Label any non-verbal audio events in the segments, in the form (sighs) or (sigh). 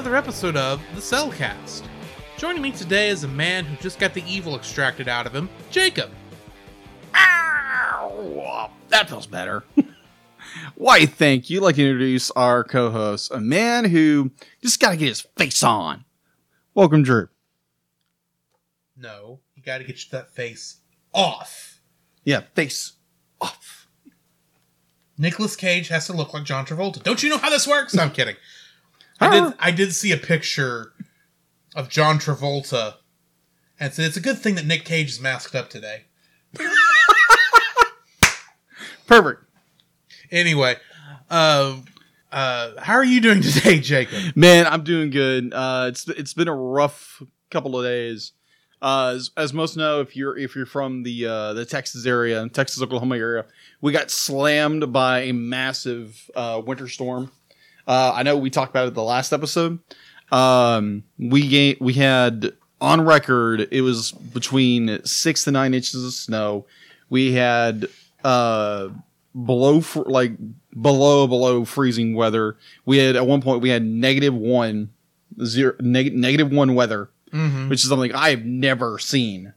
Another episode of the Cel Cast. Joining me today is a man who just got the evil extracted out of him, Jacob. Ow! That feels better. (laughs) Why, thank you. Like to introduce our co host, a man who just got to get his face on. Welcome, Drew. No, you got to get that face off. Yeah, face off. Nicolas Cage has to look like John Travolta. Don't you know how this works? No, I'm kidding. I did. I did see a picture of John Travolta, and said it's a good thing that Nick Cage is masked up today. (laughs) Perfect. Anyway, uh, uh, how are you doing today, Jacob? Man, I'm doing good. Uh, it's it's been a rough couple of days. Uh, as, as most know, if you're if you're from the uh, the Texas area, Texas Oklahoma area, we got slammed by a massive uh, winter storm. Uh, I know we talked about it the last episode. Um, we ga- we had on record it was between six to nine inches of snow. We had uh below fr- like below below freezing weather. We had at one point we had negative one zero neg- negative one weather, Mm-hmm. which is something I have never seen.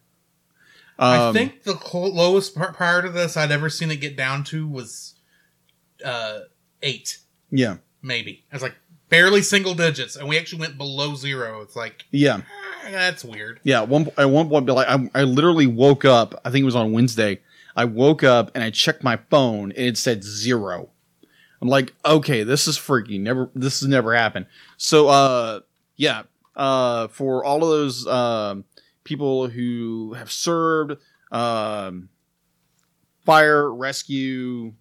I Um, think the lowest part prior to this I'd ever seen it get down to was uh, eight, yeah, maybe. It was like barely single digits, and we actually went below zero. It's like yeah. ah, that's weird. Yeah, one at one point, like I, I literally woke up. I think it was on Wednesday. I woke up and I checked my phone and it said zero. I'm like, okay, this is freaky. Never, this has never happened. So, uh, yeah, uh, for all of those um, people who have served, um, fire, rescue,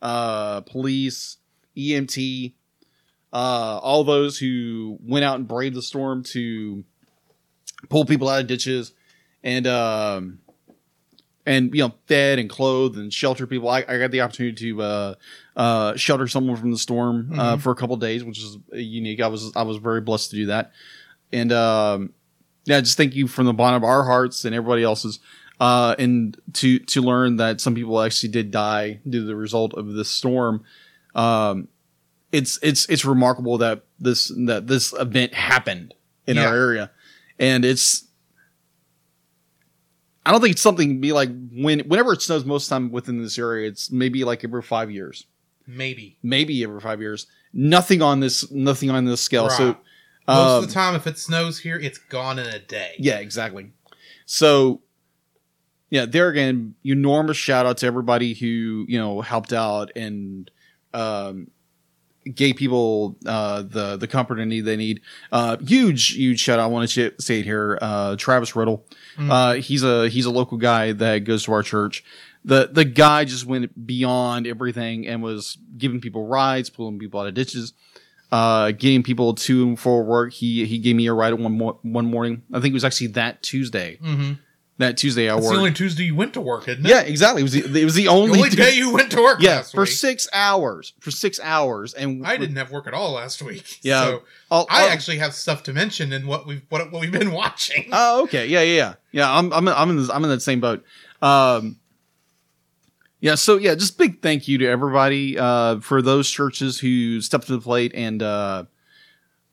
uh, police, EMT, uh, all those who went out and braved the storm to pull people out of ditches and um and you know fed and clothed and shelter people. I, I got the opportunity to uh uh shelter someone from the storm uh Mhm. for a couple days which is unique. I was i was very blessed to do that. And um yeah just thank you from the bottom of our hearts and everybody else's uh and to to learn that some people actually did die due to the result of this storm. Um it's it's it's remarkable that this that this event happened in Yeah. our area and it's I don't think it's something to be like when whenever it snows most of the time within this area, it's maybe like every five years, Maybe maybe every five years. Nothing on this, nothing on this scale. So, Right. most um, of the time, if it snows here, it's gone in a day. yeah, exactly. So, yeah, there again, enormous shout out to everybody who you know helped out and um, gave people uh, the the comfort and need they need. Uh, huge, huge shout out. I want to say it here. Uh, Travis Riddle. Mm. Uh, he's a he's a local guy that goes to our church. The the guy just went beyond everything and was giving people rides, pulling people out of ditches, uh, getting people to and for work. He he gave me a ride one mo- one morning. I think it was actually that Tuesday. Mm-hmm. That Tuesday I That's the only Tuesday you went to work, isn't it? yeah, exactly. It was the, it was the the only, only day you went to work. yeah for week. six hours for six hours and I didn't have work at all last week. (laughs) Yeah. so I'll- I I'll- actually have stuff to mention in what we've what, what we've been (laughs) watching. Oh, okay. Yeah, yeah, yeah. Yeah, I'm I'm I'm in this, I'm in that same boat. Um Yeah, so yeah, just big thank you to everybody uh for those churches who stepped to the plate and uh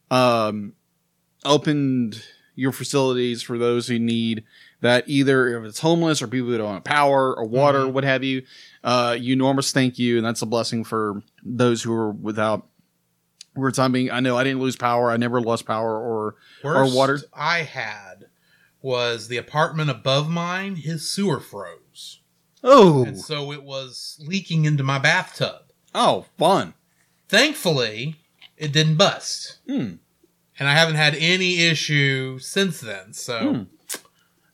um opened your facilities for those who need that either if it's homeless or people who don't have power or water, Mhm. what have you. Uh enormous thank you and that's a blessing for those who are without where time being I know I didn't lose power, I never lost power or Worst water? I had was the apartment above mine. His sewer froze, oh and so it was leaking into my bathtub. oh fun. Thankfully, it didn't bust, Hmm. and I haven't had any issue since then. So Hmm.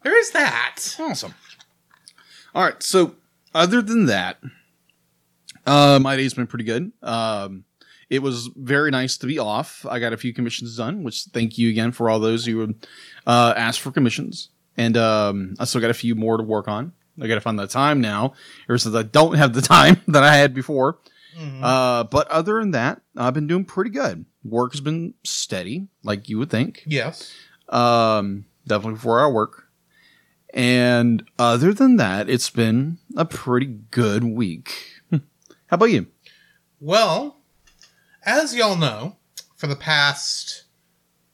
There is that. Awesome. All right. So, other than that, uh, my day's been pretty good. Um, it was very nice to be off. I got a few commissions done, which thank you again for all those who would uh, ask for commissions. And um, I still got a few more to work on. I got to find the time now, ever since I don't have the time (laughs) that I had before. Mhm. Uh, but other than that, I've been doing pretty good. Work has been steady, like you would think. yes. Um, definitely four hour work. And other than that, it's been a pretty good week. How about you? Well, as y'all know, for the past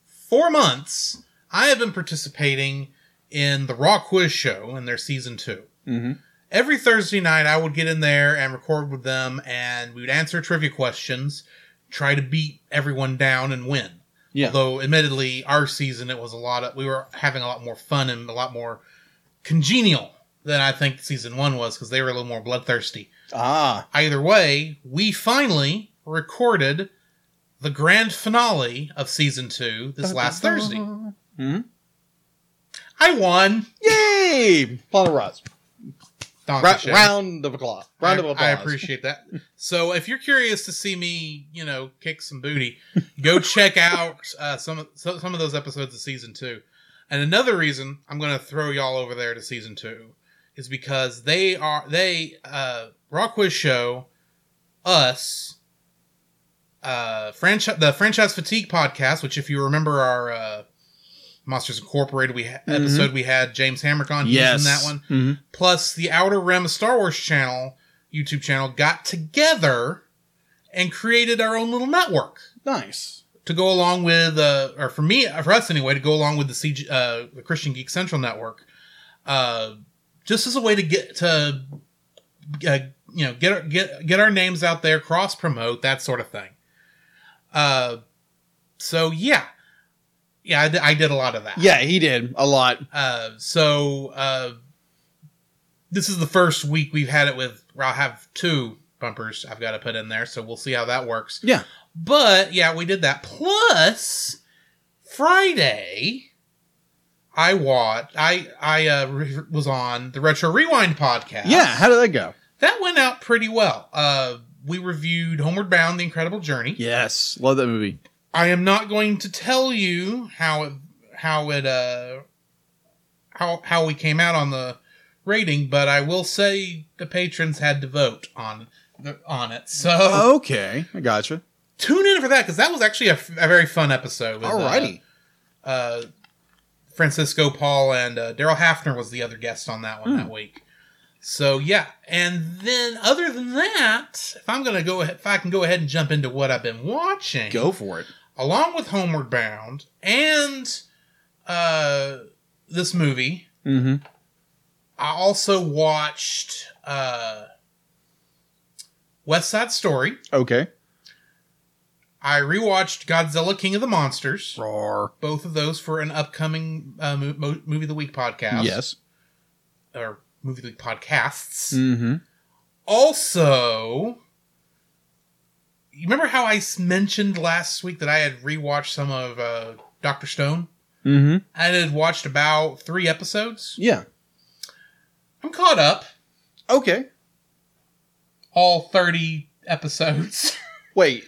four months, I have been participating in the Raw Quiz Show in their season two. Mm-hmm. Every Thursday night, I would get in there and record with them, and we would answer trivia questions, try to beat everyone down and win. Yeah. Although, admittedly, our season it was a lot of we were having a lot more fun and a lot more congenial than I think season one was because they were a little more bloodthirsty. Ah. Either way, we finally recorded the grand finale of season two this last Thursday. Mm-hmm. I won. Yay! Paula Ross. Ra- round of applause. Round I, of applause. I appreciate that. So, if you're curious to see me, you know, kick some booty, go (laughs) check out uh, some of some of those episodes of season two. And another reason I'm going to throw y'all over there to season two is because they are they uh, Raw Quiz Show, us, uh, franchise the franchise fatigue podcast, which if you remember our uh, Monsters Incorporated we ha- Mhm. episode we had James Hamrick on. Yes. in that one Mm-hmm. plus the Outer Rim Star Wars channel, YouTube channel, got together and created our own little network Nice. To go along with, uh, or for me, for us anyway, to go along with the CG, uh, the Christian Geek Central network, uh, just as a way to get to, uh, you know, get our- get get our names out there, cross promote that sort of thing. Uh, so yeah, yeah, I did, did a lot of that. Yeah, he did a lot. Uh, so uh, this is the first week we've had it with. Where I'll have two bumpers I've got to put in there, so we'll see how that works. Yeah. But yeah, we did that. Plus Friday, I watched. I I uh, re- was on the Retro Rewind podcast. Yeah, how did that go? that went out pretty well. Uh, we reviewed Homeward Bound: The Incredible Journey. Yes, love that movie. I am not going to tell you how it how it uh how how we came out on the rating, but I will say the patrons had to vote on the, on it. So Okay, I gotcha. Tune in for that because that was actually a very fun episode. with, uh, Alrighty. uh, Francisco Paul and uh, Daryl Hafner was the other guest on that one that week. So yeah, and then other than that, if I'm gonna go ahead, if I can go ahead and jump into what I've been watching, Go for it. along with Homeward Bound and uh, this movie, Mm-hmm. I also watched uh, West Side Story. Okay. I rewatched Godzilla King of the Monsters. Roar. Both of those for an upcoming uh, mo- mo- movie of the week podcast. Yes. or movie of the week podcasts. Mm-hmm. Also, you remember how I mentioned last week that I had rewatched some of uh, Doctor Stone? Mm-hmm. I had watched about three episodes. Yeah. I'm caught up. Okay. All 30 episodes. (laughs) Wait.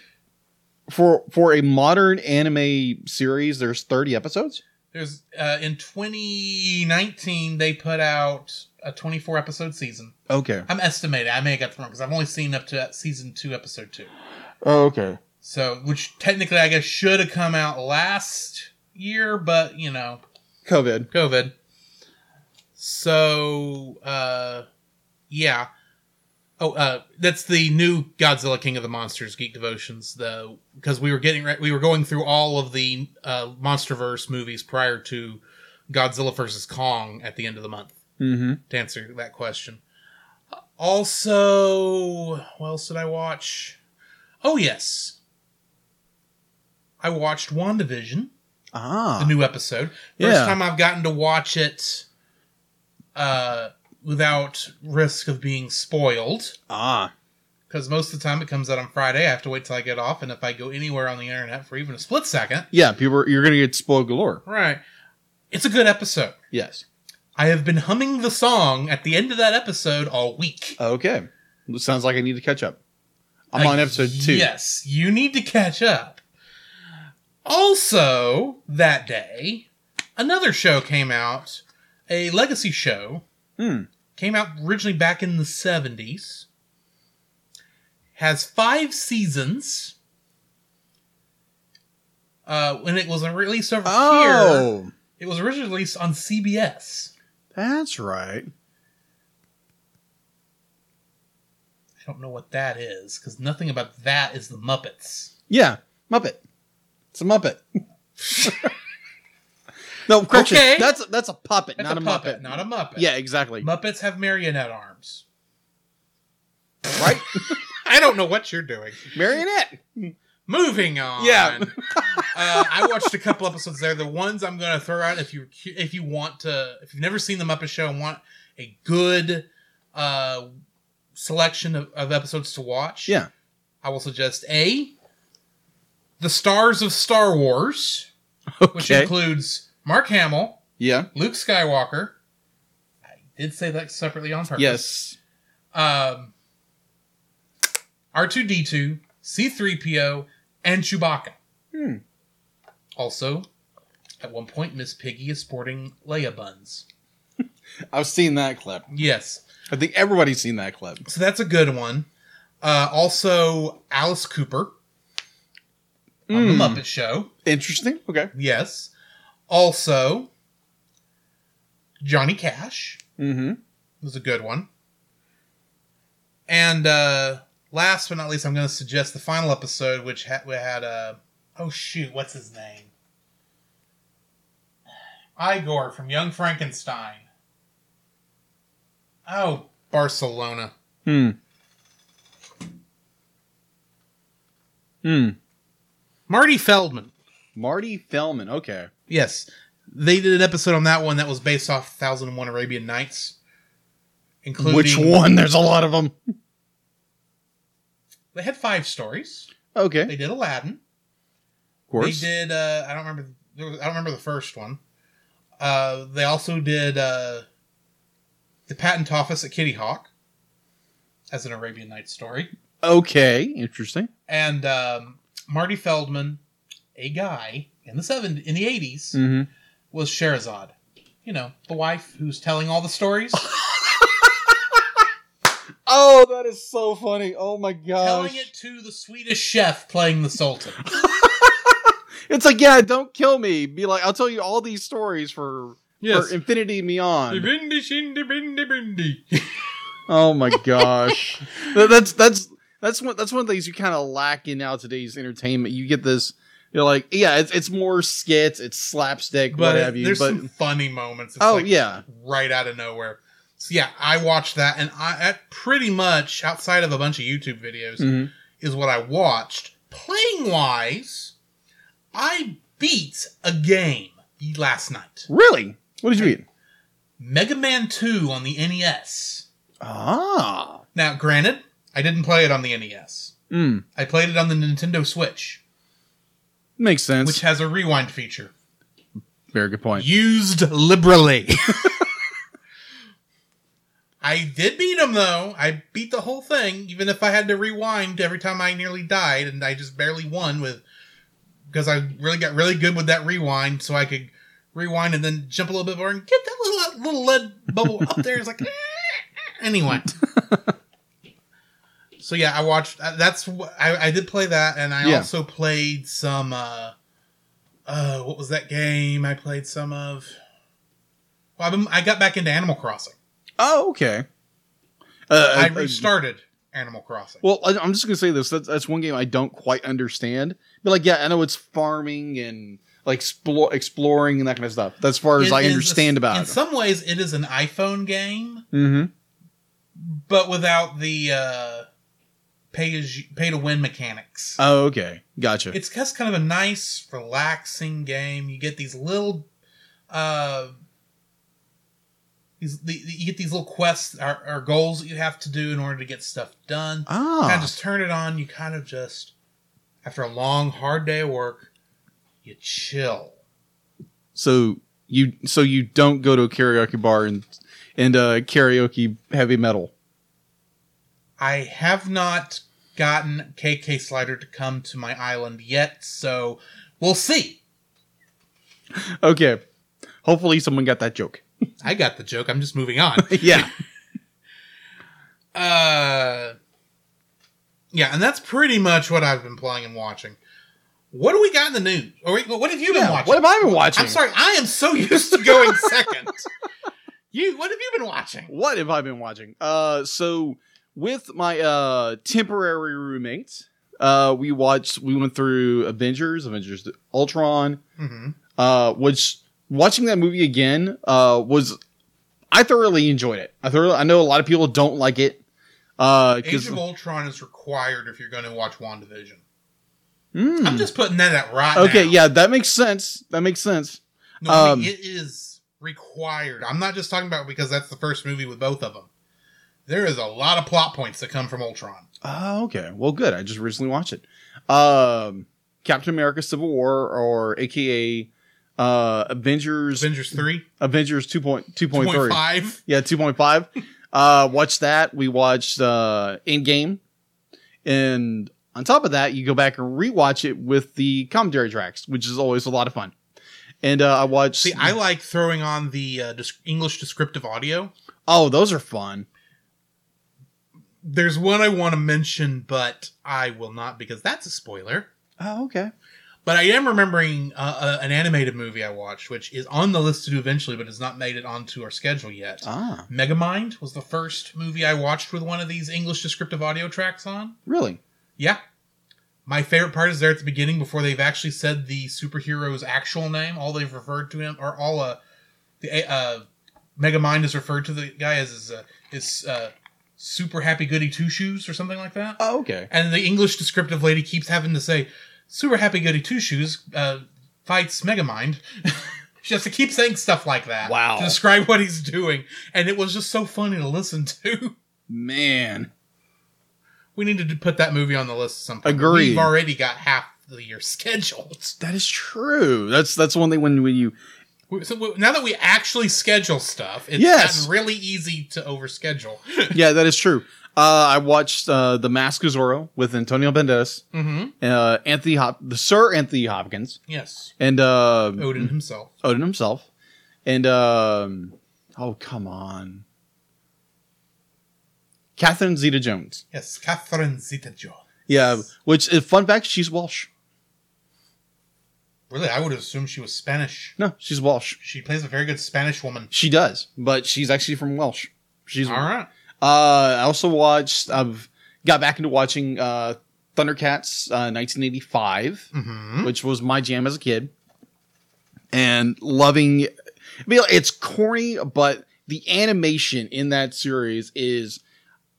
For for a modern anime series, there's 30 episodes? There's uh, in 2019 they put out a 24 episode season. Okay. I'm estimating. I may have got the wrong because I've only seen up to season two, episode two. Oh, okay. So, which technically I guess should have come out last year, but you know, COVID. COVID. So, uh, yeah. Oh, uh, that's the new Godzilla King of the Monsters Geek Devotions. The because we were getting re- we were going through all of the uh, MonsterVerse movies prior to Godzilla versus Kong at the end of the month Mm-hmm. to answer that question. Also, what else did I watch? Oh yes, I watched WandaVision Ah. the new episode. First Yeah. time I've gotten to watch it uh, without risk of being spoiled. ah. Because most of the time it comes out on Friday. I have to wait till I get off, and if I go anywhere on the internet for even a split second, Yeah, people are, you're gonna get spoiled galore. right? It's a good episode. Yes. I have been humming the song at the end of that episode all week. Okay. Sounds like I need to catch up. I'm Uh, on episode two. Yes, you need to catch up. Also, that day, another show came out, a legacy show. Hmm. Came out originally back in the 70s. Has five seasons. Uh, when it was released over here, Oh, it was originally released on CBS. that's right. I don't know what that is because nothing about that is the Muppets. Yeah, Muppet. It's a Muppet. (laughs) no, correction. Okay. That's that's a puppet, That's not a puppet, Muppet. not a Muppet. Yeah, exactly. Muppets have marionette arms. right? (laughs) I don't know what you're doing. Marionette. Moving on. Yeah. (laughs) uh, I watched a couple episodes there. The ones I'm going to throw out if you if you want to if you've never seen the Muppet Show and want a good uh, selection of, of episodes to watch. Yeah. I will suggest a the stars of Star Wars, which includes Mark Hamill, yeah. Luke Skywalker. I did say that separately on purpose. Yes. um, R2D2, C3PO, and Chewbacca. Hmm. Also, at one point, Miss Piggy is sporting Leia buns. (laughs) I've seen that clip. Yes. I think everybody's seen that clip. So that's a good one. Uh, also, Alice Cooper on Hmm. The Muppet Show. Interesting. Okay. Yes. Also, Johnny Cash Mm-hmm. was a good one. And uh, last but not least, I'm going to suggest the final episode, which ha- we had uh, oh shoot, what's his name? (sighs) Igor from Young Frankenstein. Oh, Barcelona. Hmm. Hmm. Marty Feldman. Marty Feldman. Okay. Yes. They did an episode on that one that was based off 1001 Arabian Nights. Including Which one? There's a lot of them. They had five stories. Okay. They did Aladdin. of course. They did. Uh, I don't remember. there was- I don't remember the first one. Uh, they also did uh, the Patent Office at Kitty Hawk as an Arabian Nights story, Okay. Interesting. and um, Marty Feldman, a guy in the seven in the 80s Mm-hmm. was Scheherazade. You know, the wife who's telling all the stories, (laughs) Oh, that is so funny. Oh my gosh. telling it to the Swedish chef playing the Sultan. (laughs) It's like, yeah, don't kill me. Be like, I'll tell you all these stories for, for infinity and beyond. Bindi shindi bindi bindi. (laughs) Oh my gosh. That's that's that's one that's one of the things you kind of lack in now today's entertainment. You get this, you're like, yeah, it's, it's more skits, it's slapstick, But what have you. there's But some funny moments. It's oh like yeah, right out of nowhere. So yeah, I watched that, and I pretty much outside of a bunch of YouTube videos Mhm. is what I watched. Playing wise, I beat a game last night. really. What did you beat? Mega Man Two on the NES. Ah, Now, granted, I didn't play it on the NES. mm, I played it on the Nintendo Switch, makes sense. which has a rewind feature. Very good point. used liberally. I did beat him though. I beat the whole thing, even if I had to rewind every time I nearly died, and I just barely won with because I really got really good with that rewind, so I could rewind and then jump a little bit more and get that little little lead bubble up there. It's like (laughs) anyway. So yeah, I watched. uh, That's I, I did play that, and I Yeah. also played some. uh uh, what was that game I played some of? Well, I've been, I got back into Animal Crossing. Oh, okay. Uh, I uh, restarted Animal Crossing. Well, I, I'm just gonna say this. That's, that's one game I don't quite understand. But like, yeah, I know it's farming and like explore, exploring and that kind of stuff. That's as far as It I understand about In it. In some ways, it is an iPhone game, mm-hmm. but without the uh, pay as pay to win mechanics. Oh, okay, gotcha. it's just kind of a nice, relaxing game. You get these little, uh, these the, you get these little quests or, or goals that you have to do in order to get stuff done. ah, kind of just turn it on. You kind of just, after a long, hard day of work, you chill. so You so you don't go to a karaoke bar and and uh, karaoke heavy metal. I have not gotten KK Slider to come to my island yet, so we'll see. Okay. Hopefully someone got that joke. (laughs) I got the joke. I'm just moving on. (laughs) yeah. (laughs) Uh, yeah, and that's pretty much what I've been playing and watching. What do we got in the news? Or what have you been Yeah, watching? What have I been watching? I'm sorry, I am so used to going second. You, what have you been watching? What have I been watching? Uh, so with my uh temporary roommate, uh, we watched. We went through Avengers, Avengers Ultron. Mm-hmm. Uh, which watching that movie again, uh, was I thoroughly enjoyed it. I thoroughly. I know a lot of people don't like it. Uh, Age because of Ultron is required if you're going to watch WandaVision. Hmm. I'm just putting that at right okay, now. yeah, that makes sense. That makes sense. No, I mean, Um, it is required. I'm not just talking about because that's the first movie with both of them. There is a lot of plot points that come from Ultron. Oh, okay. Well, good. I just recently watched it. Um, Captain America: Civil War, or AKA uh, Avengers Avengers 3, Avengers 2.2.3. 2.5. Yeah, 2.5. uh, watched that. We watched uh, Endgame. And on top of that, you go back and rewatch it with the commentary tracks, which is always a lot of fun. And uh, I watched. See, I like throwing on the uh, English descriptive audio. oh, those are fun. There's one I want to mention, but I will not because that's a spoiler. Oh, okay. But I am remembering uh, uh, an animated movie I watched, which is on the list to do eventually, but has not made it onto our schedule yet. Ah, Megamind was the first movie I watched with one of these English descriptive audio tracks on. really? Yeah. My favorite part is there at the beginning before they've actually said the superhero's actual name. All they've referred to him, or all uh, the uh, Megamind is referred to the guy as his, uh, his uh, super happy goody two shoes or something like that. Oh, okay. And the English descriptive lady keeps having to say, Super Happy Goody Two Shoes uh, fights Megamind. (laughs) she has to keep saying stuff like that Wow. to describe what he's doing. And it was just so funny to listen to. Man. We needed to put that movie on the list at some point. Agreed. We've already got half the year (laughs) scheduled. That is true. That's that's one thing when when you So now that we actually schedule stuff, it's Yes. really easy to overschedule. (laughs) yeah, that is true. Uh, I watched uh, the Mask of Zorro with Antonio Banderas, mm-hmm. uh, Anthony Hop, the Sir Anthony Hopkins, Yes. and uh, Odin himself. Odin himself, and um, oh come on, Catherine Zeta-Jones. Yes, Catherine Zeta-Jones. Yeah, which is fun fact, she's Welsh. Really, I would assume she was Spanish. No, she's Welsh. She plays a very good Spanish woman. She does, but she's actually from Welsh. She's All right. Uh, I also watched. I've got back into watching uh, Thundercats, uh, 1985, Mm-hmm. which was my jam as a kid, and loving. I mean, it's corny, but the animation in that series is.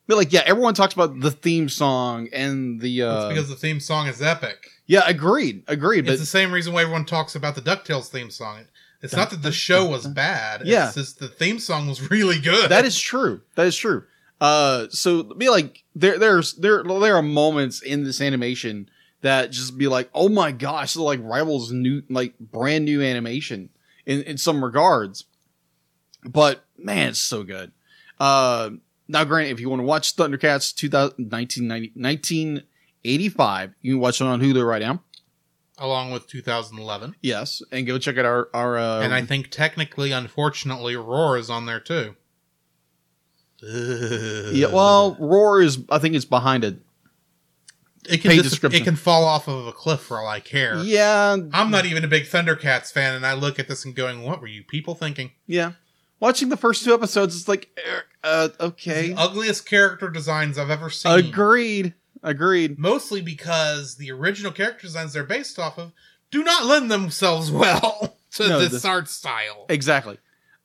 I mean, like, yeah, everyone talks about the theme song and the. Uh, It's because the theme song is epic. Yeah, agreed, agreed, but it's the same reason why everyone talks about the DuckTales theme song. It's not that the show was bad. Yeah. It's just the theme song was really good. that is true. That is true. Uh, so be like there, there's there there are moments in this animation that just be like, oh my gosh, like rivals new like brand new animation in in some regards. But man, it's so good. Uh, now, granted, if you want to watch Thundercats 2000, 1990 1985, you can watch it on Hulu right now. along with 2011. Yes, and go check out our our. Uh, and I think technically, unfortunately, Roar is on there too. (laughs) yeah, well, Roar is I think it's behind it. it can it can fall off of a cliff for all I care. Yeah, I'm not even a big Thundercats fan, and I look at this and going, "What were you people thinking?" Yeah. Watching the first two episodes, it's like, uh, uh, okay. The ugliest character designs I've ever seen. Agreed. Agreed. Mostly because the original character designs they're based off of do not lend themselves (laughs) well to No, this the- art style. Exactly.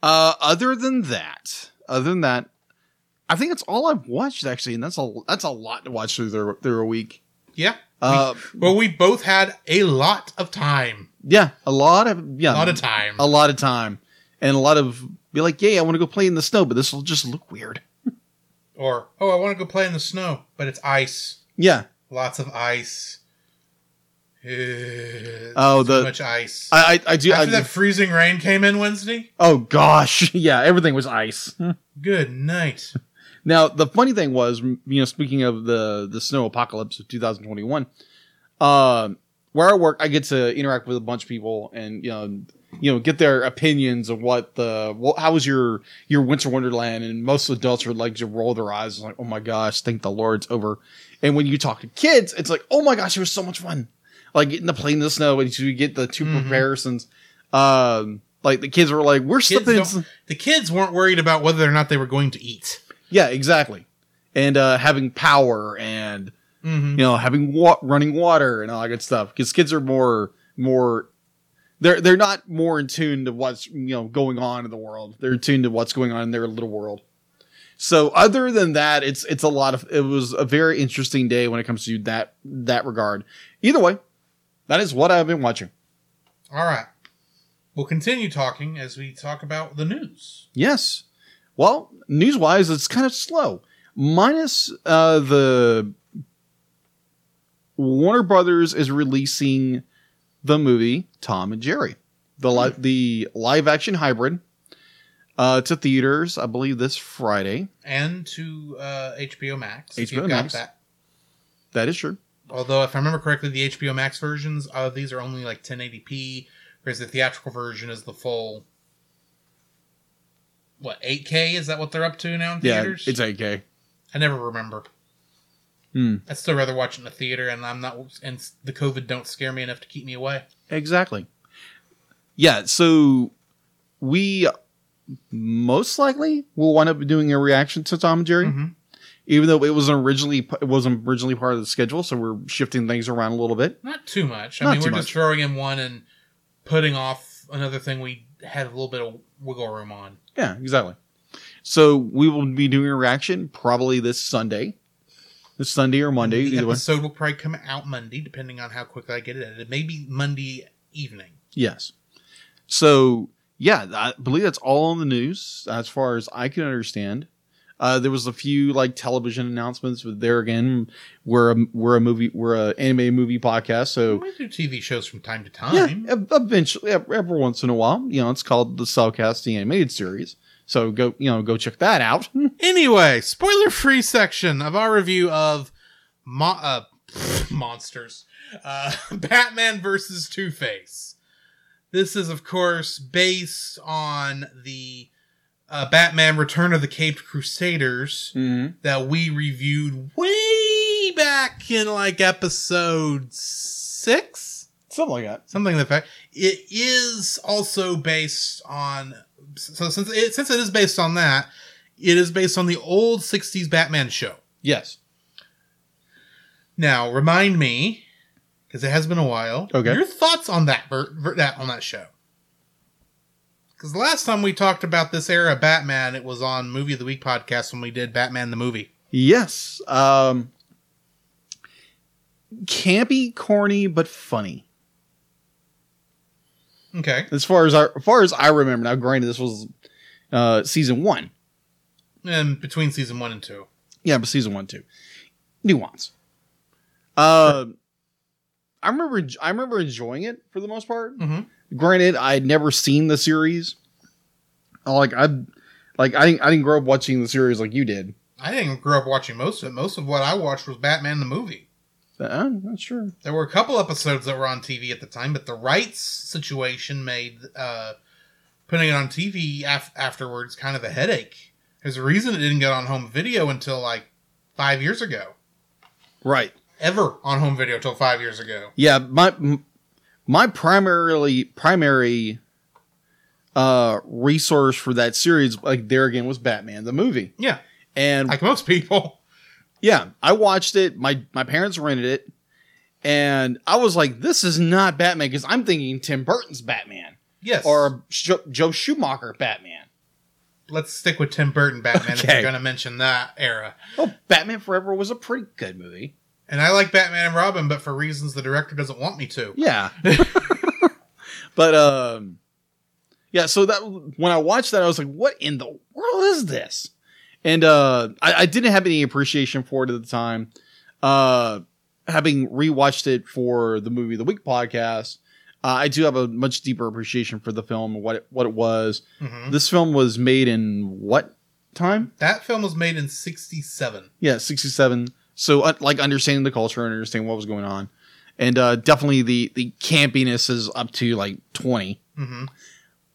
Uh, other than that, other than that, I think that's all I've watched actually, and that's a that's a lot to watch through the, through a week. Yeah. Uh, Well, we both had a lot of time. yeah, a lot of yeah, A lot of time. a lot of time, and a lot of be like, yeah, I want to go play in the snow, but this will just look weird. (laughs) Or, oh, I want to go play in the snow, but it's ice. Yeah, Lots of ice. (sighs) Oh, too the- much ice. I I, I do. I, After that freezing rain came in Wednesday. oh gosh, (laughs) yeah, everything was ice. (laughs) Good night. (laughs) Now the funny thing was, you know, speaking of the the snow apocalypse of 2021, uh, where I work, I get to interact with a bunch of people and you know, you know, get their opinions of what the well, how was your your winter wonderland, and most adults would like to roll their eyes like, oh my gosh, thank the Lord's over. And when you talk to kids, it's like, oh my gosh, it was so much fun, like getting to play in the snow, and you get the 2 Mhm. comparisons. Um, like the kids were like, we're Kids slipping. in the kids weren't worried about whether or not they were going to eat. Yeah, exactly. And uh, having power and Mm-hmm. you know having wa- running water and all that good stuff because kids are more more they're they're not more in tune to what's you know going on in the world. They're in tune to what's going on in their little world. So other than that, it's it's a lot of it was a very interesting day when it comes to that that regard. Either way, that is what I've been watching. All right. We'll continue talking as we talk about the news. Yes. Well, news wise, it's kind of slow. Minus uh, the Warner Brothers is releasing the movie Tom and Jerry, the li- the live action hybrid, uh, to theaters. I believe this Friday. And to uh, HBO Max. HBO Max. that. That is true. Although, if I remember correctly, the HBO Max versions of these are only like 1080p, whereas the theatrical version is the full. What 8K? Is that what they're up to now in Yeah, theaters? it's 8K. I never remember. Hmm. I'd still rather watch it in the theater, and I'm not. And the COVID don't scare me enough to keep me away. Exactly. Yeah, so we most likely will wind up doing a reaction to Tom and Jerry. Mhm. even though it wasn't originally it wasn't originally part of the schedule, so we're shifting things around a little bit. Not too much. I Not mean, we're just throwing in one and putting off another thing we had a little bit of wiggle room on. Yeah, exactly. So we will be doing a reaction probably this Sunday, this Sunday or Monday, the either way. episode will probably come out Monday, depending on how quickly I get it edited. Maybe Monday evening. Yes. So yeah, I believe that's all on the news as far as I can understand. Uh, there was a few like television announcements, but there again, we're a, we're a movie, we're a anime movie podcast, so We do TV shows from time to time. ev- eventually, every once in a while, you know, it's called the Cel Cast the animated series. So go, you know, go check that out. (laughs) Anyway, spoiler free section of our review of mo- uh, (laughs) monsters uh, (laughs) Batman versus Two Face. This is, of course, based on the uh, Batman Return of the Caped Crusaders mm-hmm. that we reviewed way back in like episode six Something like that. something the fact it is also based on so since it since it is based on that it is based on the old 60s batman show Yes. now remind me because it has been a while Okay. your thoughts on that that on that show because the last time we talked about this era of batman it was on movie of the week podcast when we did batman the movie Yes. Um, campy, corny, but funny. okay As far as I, as far as I remember, now granted, this was uh, season one. and between season one and two Yeah, but season one too. Nuance. Uh, I remember, I remember enjoying it for the most part. mm-hmm. granted i'd never seen the series like i like i didn't, I didn't grow up watching the series like you did i didn't grow up watching most of it most of what i watched was batman the movie uh, not sure There were a couple episodes that were on TV at the time, but the rights situation made uh, putting it on TV af- afterwards kind of a headache. There's a reason it didn't get on home video until like five years ago. right Ever on home video until five years ago. yeah my my primarily primary uh resource for that series like there again was batman the movie Yeah, and like most people. yeah i watched it my my parents rented it and i was like this is not batman because i'm thinking tim burton's batman Yes. or Sh- joel schumacher batman let's stick with Tim Burton Batman if you're going to mention that era. Oh, Batman Forever was a pretty good movie. And I like Batman and Robin, but for reasons the director doesn't want me to. Yeah. (laughs) but um yeah, so that when I watched that I was like, what in the world is this? And uh I, I didn't have any appreciation for it at the time. Uh having rewatched it for the movie of the week podcast, uh, I do have a much deeper appreciation for the film and what it, what it was. Mhm. This film was made in what time? That film was made in '67. Yeah, 67. So uh, like understanding the culture and understanding what was going on. And uh, definitely the the campiness is up to like 20. hmm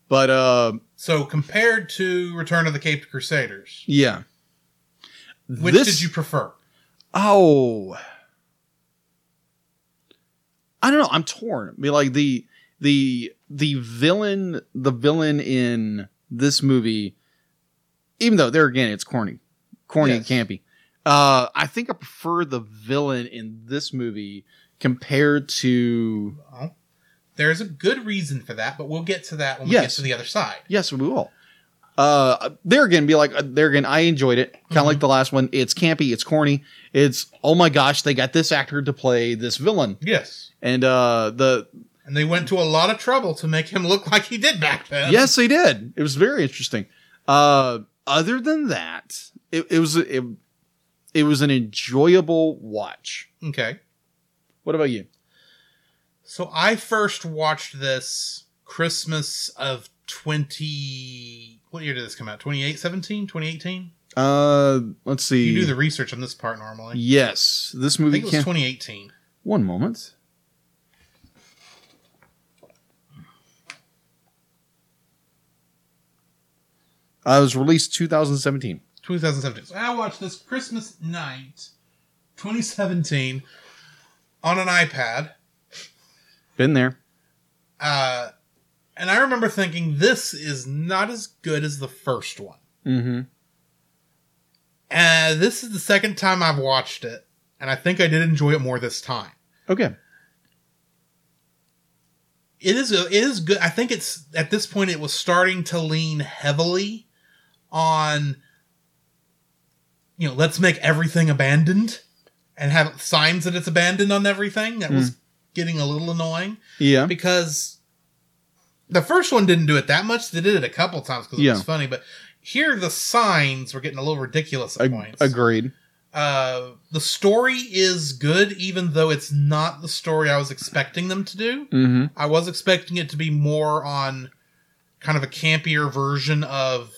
But uh So compared to Return of the Caped Crusaders, yeah. which This- did you prefer? Oh. I don't know. I'm torn. I mean, like the the the villain the villain in this movie, even though there again it's corny, corny Yes. and campy. Uh, I think I prefer the villain in this movie compared to Well, there's a good reason for that, but we'll get to that when we Yes. get to the other side. yes, we will. Uh, there again, be like uh, there again. I enjoyed it, kind of like the last one. It's campy, it's corny. It's oh my gosh, they got this actor to play this villain, Yes. and uh, the And they went to a lot of trouble to make him look (laughs) like he did back then. yes, they did. It was very interesting. Uh, other than that, it, it was it, it was an enjoyable watch. Okay. What about you? So I first watched this Christmas of 20. What year did this come out? 2017? 2018? Uh, let's see. You do the research on this part normally. yes, this I movie. think it was Came, 2018. one moment. Uh, it was released 2017. 2017. So I watched this Christmas night, 2017, on an iPad. Been there. Uh, and I remember thinking, this is not as good as the first one. Mm-hmm. And this is the second time I've watched it, and I think I did enjoy it more this time. Okay. It is it is good. I think it's at this point it was starting to lean heavily on you know, let's make everything abandoned and have signs that it's abandoned on everything. That was getting a little annoying Yeah. because the first one didn't do it that much. They did it a couple times because it Yeah. was funny, but here the signs were getting a little ridiculous at Ag- points. agreed. Uh, the story is good, even though it's not the story I was expecting them to do. Mm-hmm. I was expecting it to be more on kind of a campier version of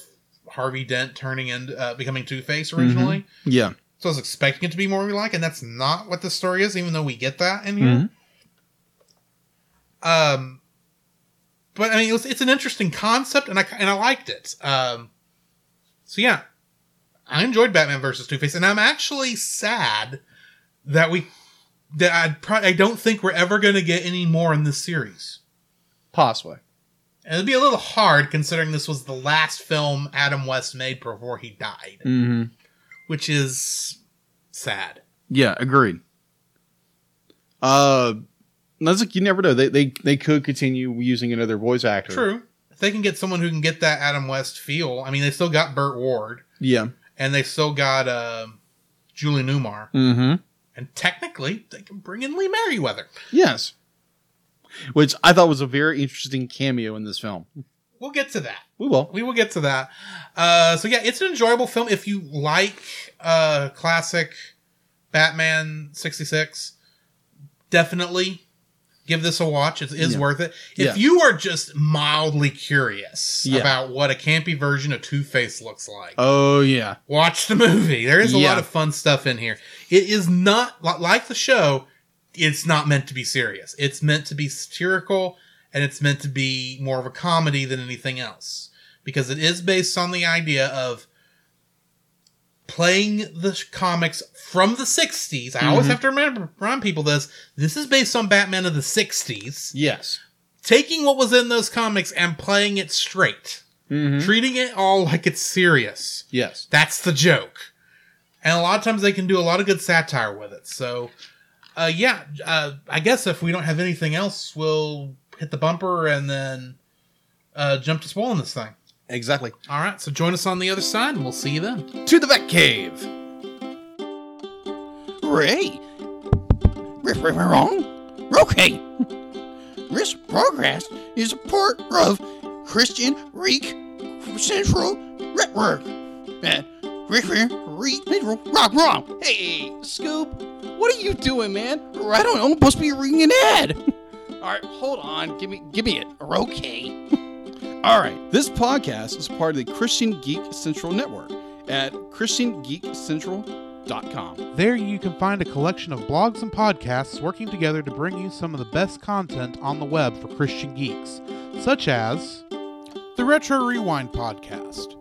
Harvey Dent turning into uh, becoming Two Face originally. Yeah. So I was expecting it to be more like, and that's not what the story is, even though we get that in here. Mhm. Um, but I mean, it was, it's an interesting concept, and I and I liked it. Um, so yeah, I enjoyed Batman versus Two Face, and I'm actually sad that we that I probably I don't think we're ever going to get any more in this series. Possibly. And it'd be a little hard considering this was the last film Adam West made before he died, Mm-hmm. which is sad. Yeah, agreed. Uh, that's like you never know. They they they could continue using another voice actor. True. If they can get someone who can get that Adam West feel, I mean, they still got Burt Ward Yeah. and they still got uh, Julie Newmar, Mm-hmm. and technically they can bring in Lee Meriwether. Yes. Which I thought was a very interesting cameo in this film. We'll get to that. We will. We will get to that. Uh, so yeah, it's an enjoyable film if you like uh, classic Batman '66. Definitely give this a watch. It is Yeah. worth it. If Yeah. you are just mildly curious Yeah. about what a campy version of Two Face looks like, Oh yeah. watch the movie. There is a lot of fun stuff in here. It is not like the show. It's not meant to be serious. It's meant to be satirical, and it's meant to be more of a comedy than anything else because it is based on the idea of playing the comics from the 60s. I always Mhm. have to remember remind people this. This is based on Batman of the 60s, Yes. taking what was in those comics and playing it straight, Mm-hmm. treating it all like it's serious. Yes. That's the joke. And a lot of times they can do a lot of good satire with it. So, uh, yeah, uh, I guess if we don't have anything else, we'll hit the bumper and then uh, jump to spoiling this thing. Exactly. All right, so join us on the other side and we'll see you then. To the Vet Cave. Ray. Riff, riff, wrong? Okay. (laughs) This progress is a part of Christian Reek Central Network. Uh, Rick, Rick, Rick, wrong, wrong. Hey, Scoop, what are you doing, man? I don't know. I'm supposed to be reading an ad. (laughs) All right, hold on. Give me, give me it. Okay. (laughs) All right. This podcast is part of the Christian Geek Central Network at ChristianGeekCentral.com. There you can find a collection of blogs and podcasts working together to bring you some of the best content on the web for Christian geeks, such as the Retro Rewind podcast.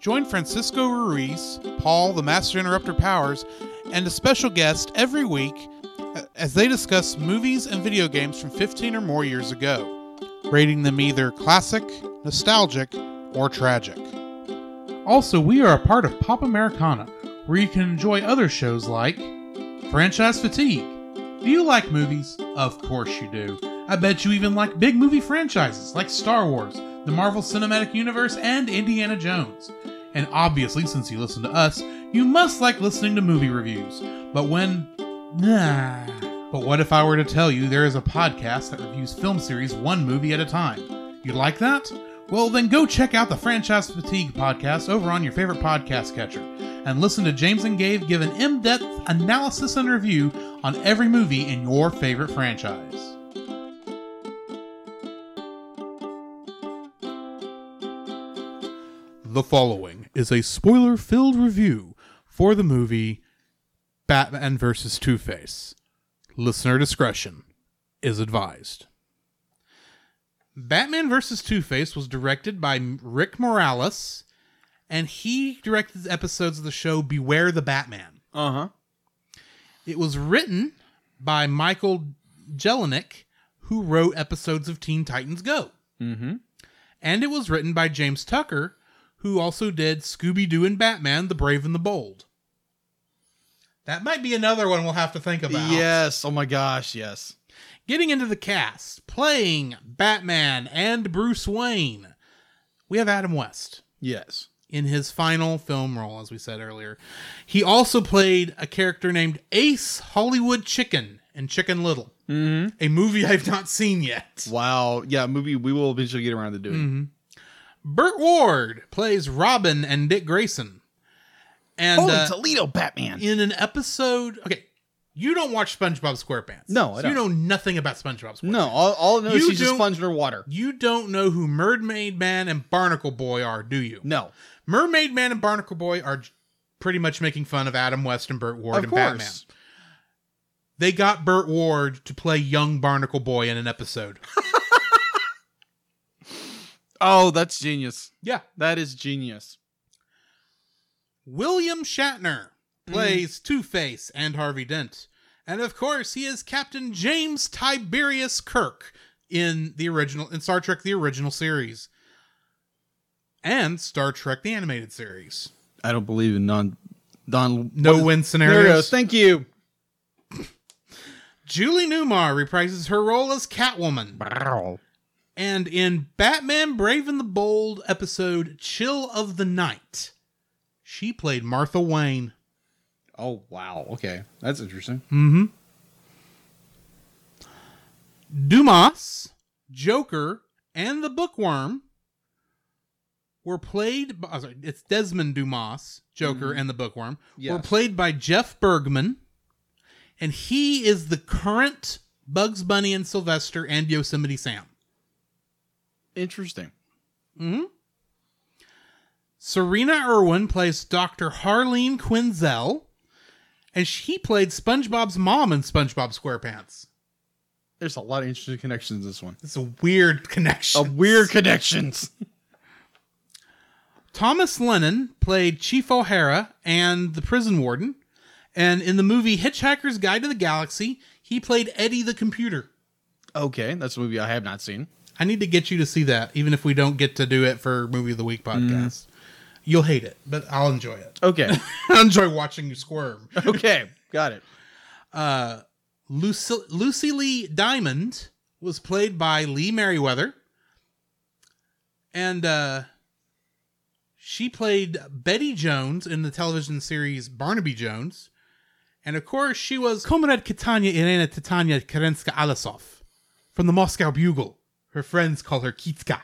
Join Francisco Ruiz, Paul the Master Interrupter Powers, and a special guest every week uh, as they discuss movies and video games from 15 or more years ago, rating them either classic, nostalgic, or tragic. Also, we are a part of Pop Americana, where you can enjoy other shows like Franchise Fatigue. Do you like movies? Of course you do. I bet you even like big movie franchises like Star Wars, the Marvel Cinematic Universe, and Indiana Jones. And obviously, since you listen to us, you must like listening to movie reviews. But when. Nah. (sighs) But what if I were to tell you there is a podcast that reviews film series one movie at a time? You like that? Well, then go check out the Franchise Fatigue podcast over on your favorite podcast catcher and listen to James and Gabe give an in depth analysis and review on every movie in your favorite franchise. The following is a spoiler filled review for the movie Batman vs. Two Face. Listener discretion is advised. Batman vs. Two Face was directed by Rick Morales, and he directed episodes of the show Beware the Batman. Uh huh. It was written by Michael Jelenic, who wrote episodes of Teen Titans Go. Mm-hmm. And it was written by James Tucker, who also did Scooby Doo and Batman, The Brave and the Bold. That might be another one we'll have to think about. Yes. Oh my gosh. Yes. Getting into the cast, playing Batman and Bruce Wayne, we have Adam West Yes. in his final film role, as we said earlier. He also played a character named Ace Hollywood Chicken in Chicken Little, Mm-hmm. a movie I've not seen yet. Wow. Yeah. Movie we will eventually get around to doing. Burt Ward plays Robin and Dick Grayson. And Holy uh, Toledo, Batman. in an episode, okay, you don't watch SpongeBob SquarePants. No, I So You know nothing about SpongeBob SquarePants. no, all, all I know is You she's just don't- sponge underwater. You don't know who Mermaid Man and Barnacle Boy are, do you? No. Mermaid Man and Barnacle Boy are pretty much making fun of Adam West and Burt Ward Of and course. Batman. They got Burt Ward to play young Barnacle Boy in an episode. (laughs) Oh, that's genius. yeah. That is genius. William Shatner Mm-hmm. plays Two Face and Harvey Dent. And of course, he is Captain James Tiberius Kirk in the original in Star Trek the original series. And Star Trek the animated series. I don't believe in non non No win scenarios. Thank you. Julie Newmar reprises her role as Catwoman. And in Batman Brave and the Bold episode Chill of the Night, she played Martha Wayne. Oh wow. Okay, that's interesting. Mm-hmm. Dumas, Joker, and the Bookworm were played by, oh, sorry, it's Desmond Dumas, Joker, and the Bookworm, were played by Jeff Bergman, and he is the current Bugs Bunny and Sylvester and Yosemite Sam. Interesting. Mm-hmm. Sirena Irwin plays Dr. Harleen Quinzel, and she played SpongeBob's mom in SpongeBob SquarePants. There's a lot of interesting connections in this one. It's a weird connection. A weird connections. (laughs) Thomas Lennon played Chief O'Hara and the prison warden, and in the movie Hitchhiker's Guide to the Galaxy, he played Eddie the computer. Okay, that's a movie I have not seen. I need to get you to see that, even if we don't get to do it for Movie of the Week podcast. You'll hate it, but I'll enjoy it. Okay. (laughs) I'll enjoy watching you squirm. okay. Got it. Uh, Lucy, Lucy Lee Diamond was played by Lee Meriwether, and uh, she played Betty Jones in the television series Barnaby Jones, and of course she was Comrade Kitanya Irena Titania Kerenska Alasov from the Moscow Bugle. Her friends call her Kitska.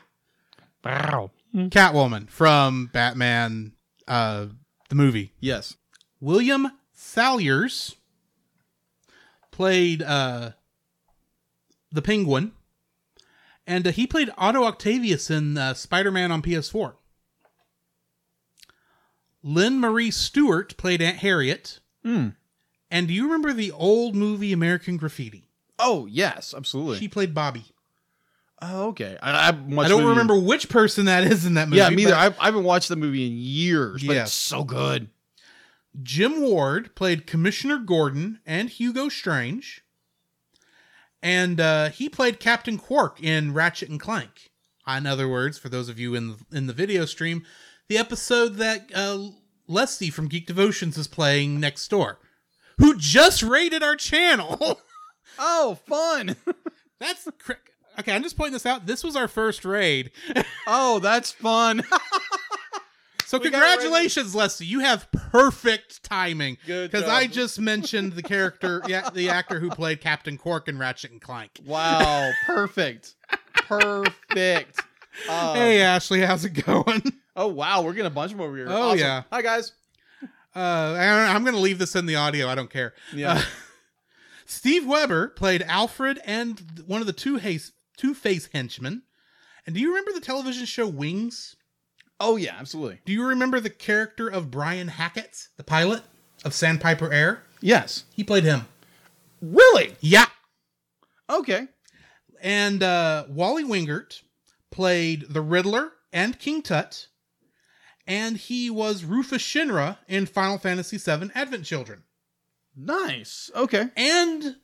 Catwoman from Batman, uh, the movie. Yes. William Salyers played uh, the Penguin, and uh, he played Otto Octavius in uh, Spider-Man on PS4. Lynn Marie Stewart played Aunt Harriet. Hmm. And do you remember the old movie American Graffiti? Oh yes, absolutely. She played Bobby. Oh okay. I, I, I don't remember which person that is in that movie. Yeah, me either. I, I haven't watched the movie in years, but Yes. it's so good. Jim Ward played Commissioner Gordon and Hugo Strange. And uh, he played Captain Qwark in Ratchet and Clank. In other words, for those of you in the, in the video stream, the episode that uh, Leslie from Geek Devotions is playing next door, who just raided our channel. (laughs) Oh, fun. (laughs) That's cr- okay. I'm just pointing this out. This was our first raid, (laughs) oh, that's fun. (laughs) so We congratulations, Leslie. You have perfect timing. Good because. I just mentioned the character, (laughs) yeah, the actor who played Captain Qwark in Ratchet and Clank. wow, perfect. Perfect. Um, hey, Ashley, how's it going? Oh wow, we're getting a bunch of them over here. Oh, Awesome. yeah. Hi guys. Uh, I- I'm going to leave this in the audio. I don't care. Yeah. Uh, Steve Weber played Alfred and one of the two Haze, Two Face henchmen. And do you remember the television show Wings? oh yeah, absolutely. Do you remember the character of Brian Hackett, the pilot of Sandpiper Air? Yes. He played him. Really? Yeah. Okay. And uh, Wally Wingert played the Riddler and King Tut, and he was Rufus Shinra in Final Fantasy VII Advent Children. Nice. Okay. And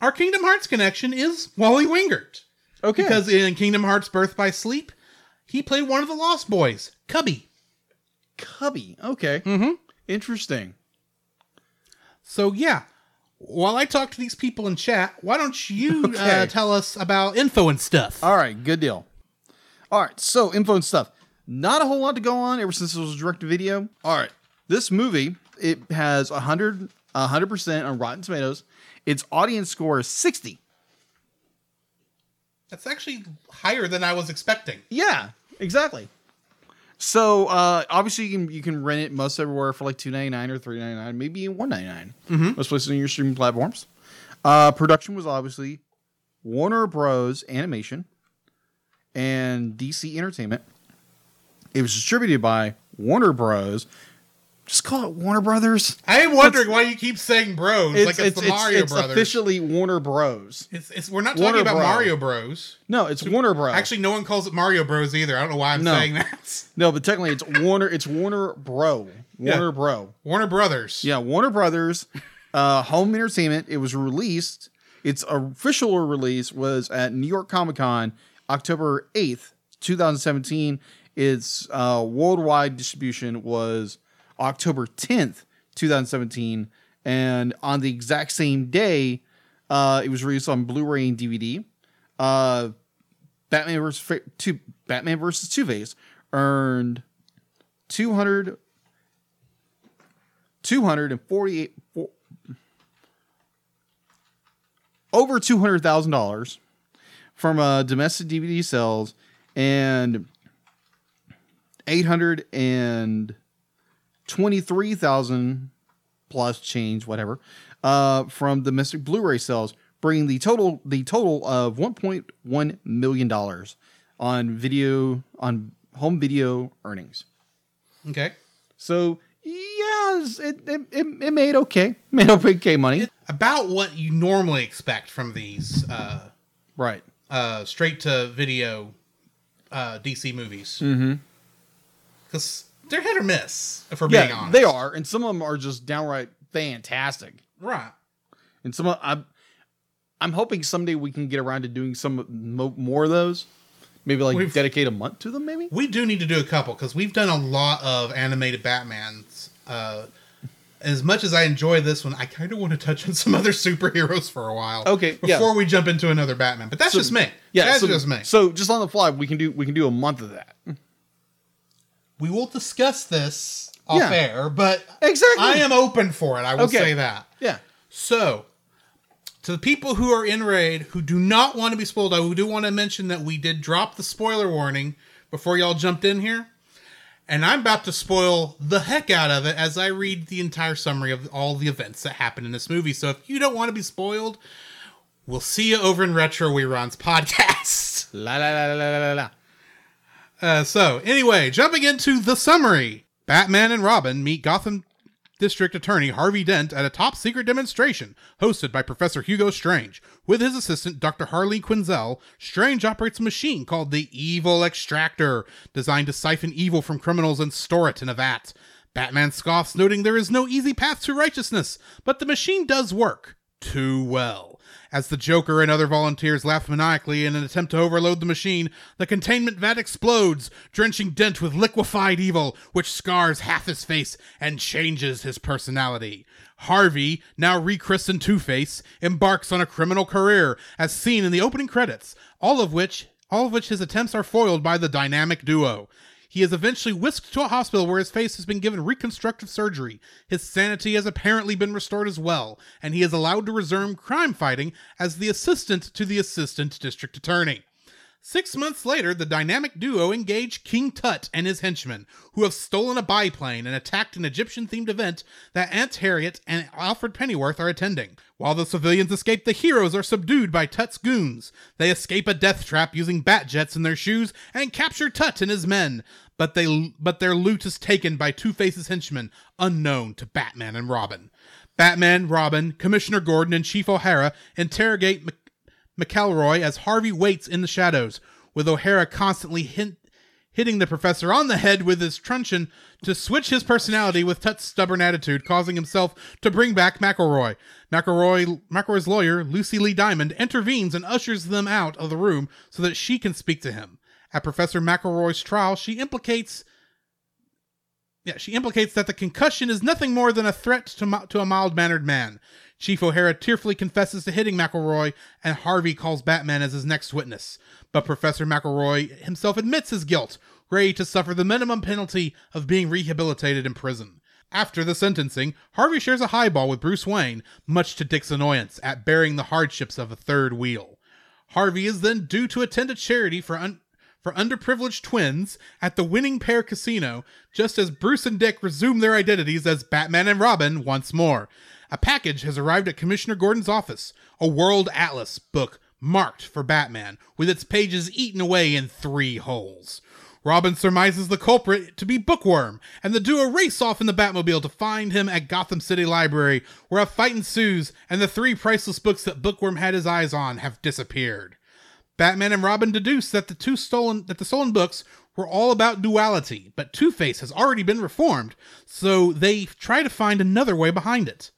our Kingdom Hearts connection is Wally Wingert. Okay. Because in Kingdom Hearts Birth by Sleep, he played one of the Lost Boys, Cubby. Cubby. Okay. Mm-hmm. Interesting. So, yeah. While I talk to these people in chat, why don't you Okay. uh, tell us about info and stuff? All right. Good deal. All right. So info and stuff. Not a whole lot to go on ever since it was direct to video. All right. This movie it has a hundred a hundred percent on Rotten Tomatoes. Its audience score is sixty. That's actually higher than I was expecting. Yeah, exactly. So uh, obviously you can you can rent it most everywhere for like two ninety nine or three ninety nine, maybe even one ninety nine. Most places on your streaming platforms. Uh, production was obviously Warner Bros. Animation and DC Entertainment. It was distributed by Warner Bros. Just call it Warner Brothers. I am wondering why you keep saying bros like it's, the Mario it's Brothers. officially Warner Bros. It's, it's we're not talking about Bros. Mario Bros. No, it's Warner Bros. Actually, no one calls it Mario Bros. either. I don't know why I'm No. saying that. (laughs) no, but technically it's Warner. It's Warner Bro. Warner Yeah. Bro. Warner Brothers. Yeah, Warner Brothers, uh, home entertainment. It was released. Its official release was at New York Comic Con, October eighth, two thousand seventeen. Its uh, worldwide distribution was October tenth, two thousand seventeen, and on the exact same day, uh, it was released on Blu-ray and DVD. Uh, Batman versus two Batman versus Two Face earned two hundred 248 four- over $200,000 from uh, domestic DVD sales and eight hundred and 823,000 plus change whatever uh, from domestic Blu-ray sales bringing the total the total of 1.1 million dollars on video on home video earnings. Okay. So yes, it it, it, made okay, (laughs) made okay money. About what you normally expect from these uh, right. uh, straight to video uh, DC movies. Mm-hmm. They're hit or miss, if we're being Yeah, honest. they are, and some of them are just downright fantastic. Right. And some of I'm I'm hoping someday we can get around to doing some mo- more of those. Maybe like We've- dedicate a month to them. Maybe. We do need to do a couple because we've done a lot of animated Batmans. Uh, as much as I enjoy this one, I kind of want to touch on some (laughs) other superheroes for a while. Okay, yeah. Before we jump into another Batman, but that's So- just me. Yeah, that's so, just me. So just on the fly, we can do we can do a month of that. We will discuss this off Yeah. air, but Exactly. I am open for it. I will Okay. say that. Yeah. So, to the people who are in raid who do not want to be spoiled, I do want to mention that we did drop the spoiler warning before y'all jumped in here. And I'm about to spoil the heck out of it as I read the entire summary of all the events that happen in this movie. So if you don't want to be spoiled, we'll see you over in Retro Reruns (laughs) podcast. La la la la la la. Uh, so, anyway, jumping into the summary Batman and Robin meet Gotham District Attorney Harvey Dent at a top secret demonstration hosted by Professor Hugo Strange. With his assistant, Dr. Harley Quinzel, Strange operates a machine called the Evil Extractor, designed to siphon evil from criminals and store it in a vat. Batman scoffs, noting there is no easy path to righteousness, but the machine does work. Too well. As the Joker and other volunteers laugh maniacally in an attempt to overload the machine, the containment vat explodes, drenching Dent with liquefied evil, which scars half his face and changes his personality. Harvey, now rechristened Two Face, embarks on a criminal career, as seen in the opening credits, all of which all of which his attempts are foiled by the dynamic duo. He is eventually whisked to a hospital where his face has been given reconstructive surgery. His sanity has apparently been restored as well, and he is allowed to resume crime fighting as the assistant to the assistant district attorney. Six months later, the dynamic duo engage King Tut and his henchmen, who have stolen a biplane and attacked an Egyptian themed event that Aunt Harriet and Alfred Pennyworth are attending. While the civilians escape, the heroes are subdued by Tut's goons. They escape a death trap using bat jets in their shoes and capture Tut and his men, but they but their loot is taken by Two Face's henchmen, unknown to Batman and Robin. Batman, Robin, Commissioner Gordon, and Chief O'Hara interrogate McElroy as Harvey waits in the shadows, with O'Hara constantly hint, hitting the professor on the head with his truncheon to switch his personality with Tut's stubborn attitude, causing himself to bring back McElroy. McElroy, McElroy's lawyer, Lucy Lee Diamond, intervenes and ushers them out of the room so that she can speak to him. At Professor McElroy's trial, she implicates yeah, she implicates that the concussion is nothing more than a threat to, to a mild mannered man. Chief O'Hara tearfully confesses to hitting McElroy, and Harvey calls Batman as his next witness. But Professor McElroy himself admits his guilt, ready to suffer the minimum penalty of being rehabilitated in prison. After the sentencing, Harvey shares a highball with Bruce Wayne, much to Dick's annoyance at bearing the hardships of a third wheel. Harvey is then due to attend a charity for un- for underprivileged twins at the Winning Pair Casino, just as Bruce and Dick resume their identities as Batman and Robin once more. A package has arrived at Commissioner Gordon's office a World Atlas book marked for Batman, with its pages eaten away in three holes. Robin surmises the culprit to be Bookworm, and the duo race off in the Batmobile to find him at Gotham City Library, where a fight ensues, and the three priceless books that Bookworm had his eyes on have disappeared. Batman and Robin deduce that the two stolen that the stolen books were all about duality, but Two-Face has already been reformed, so they try to find another way behind it.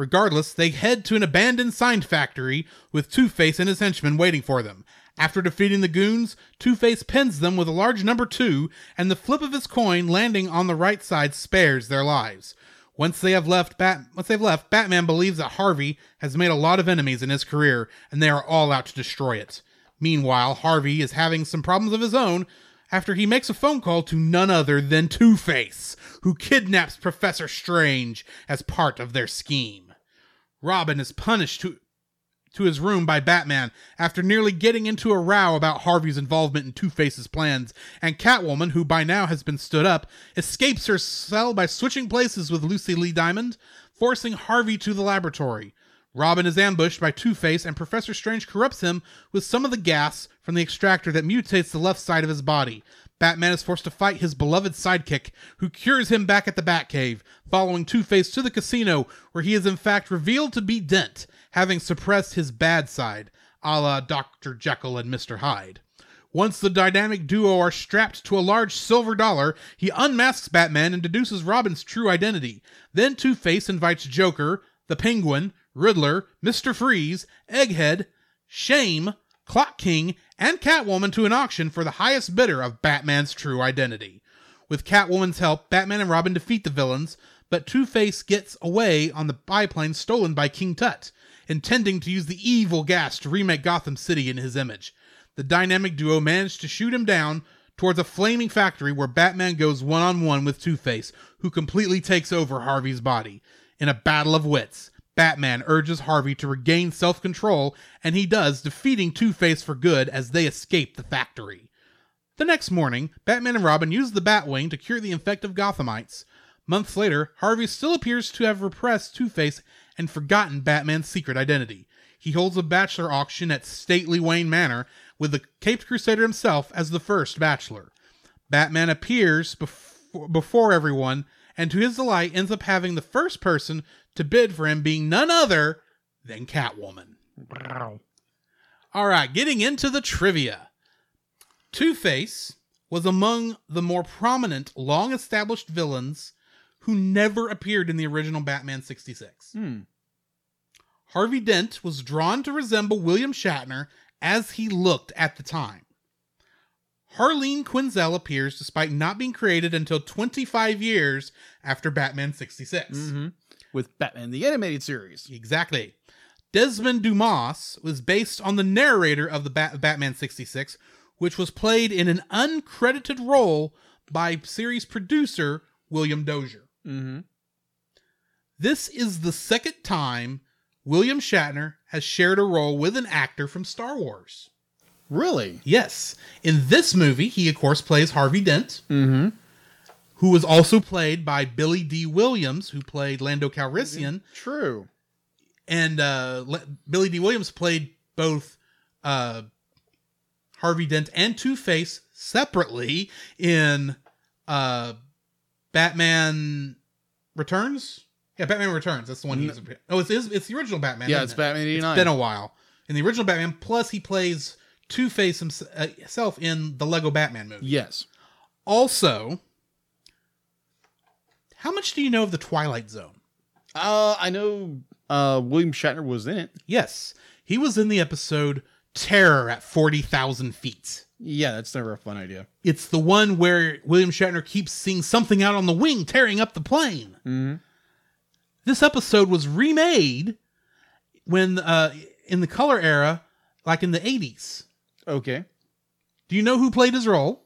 Regardless, they head to an abandoned sign factory with Two Face and his henchmen waiting for them. After defeating the goons, Two Face pins them with a large number two, and the flip of his coin landing on the right side spares their lives. Once they have left, Bat- once they've left, Batman believes that Harvey has made a lot of enemies in his career, and they are all out to destroy it. Meanwhile, Harvey is having some problems of his own after he makes a phone call to none other than Two Face, who kidnaps Professor Strange as part of their scheme. Robin is punished to to his room by Batman after nearly getting into a row about Harvey's involvement in Two Face's plans, and Catwoman, who by now has been stood up, escapes her cell by switching places with Lucy Lee Diamond, forcing Harvey to the laboratory. Robin is ambushed by Two Face, and Professor Strange corrupts him with some of the gas from the extractor that mutates the left side of his body. Batman is forced to fight his beloved sidekick, who cures him back at the Batcave, following Two Face to the casino, where he is in fact revealed to be Dent, having suppressed his bad side, a la Dr. Jekyll and Mr. Hyde. Once the dynamic duo are strapped to a large silver dollar, he unmasks Batman and deduces Robin's true identity. Then Two Face invites Joker, the Penguin, Riddler, Mr. Freeze, Egghead, Shame, Clock King, and Catwoman to an auction for the highest bidder of Batman's true identity. With Catwoman's help, Batman and Robin defeat the villains, but Two Face gets away on the biplane stolen by King Tut, intending to use the evil gas to remake Gotham City in his image. The dynamic duo manage to shoot him down towards a flaming factory where Batman goes one on one with Two Face, who completely takes over Harvey's body. In a battle of wits, Batman urges Harvey to regain self control, and he does, defeating Two Face for good as they escape the factory. The next morning, Batman and Robin use the Batwing to cure the infected Gothamites. Months later, Harvey still appears to have repressed Two Face and forgotten Batman's secret identity. He holds a bachelor auction at stately Wayne Manor with the Caped Crusader himself as the first bachelor. Batman appears before, before everyone, and to his delight, ends up having the first person to bid for him being none other than Catwoman. All right, getting into the trivia. Two Face was among the more prominent, long established villains who never appeared in the original Batman 66. Hmm. Harvey Dent was drawn to resemble William Shatner as he looked at the time. Harleen Quinzel appears despite not being created until 25 years after Batman 66. Mm-hmm. With Batman the Animated Series. Exactly. Desmond Dumas was based on the narrator of the Bat- Batman 66, which was played in an uncredited role by series producer William Dozier. Mm-hmm. This is the second time William Shatner has shared a role with an actor from Star Wars. Really? Yes. In this movie, he of course plays Harvey Dent, Mm-hmm. Who was also played by Billy Dee Williams, who played Lando Calrissian, True. and uh, Le- Billy Dee Williams played both uh, Harvey Dent and Two Face separately in uh, Batman Returns. Yeah, Batman Returns. That's the one he's. Oh, it's it's, it's the original Batman. Yeah, it's it? Batman It's been a while. In the original Batman, plus he plays Two Face himself in the Lego Batman movie. yes. Also, how much do you know of the Twilight Zone? Uh, I know uh, William Shatner was in it. Yes, he was in the episode Terror at 40,000 Feet. Yeah, that's never a fun idea. It's the one where William Shatner keeps seeing something out on the wing tearing up the plane. Mm-hmm. This episode was remade when uh, in the color era, like in the 80s. Okay. Do you know who played his role?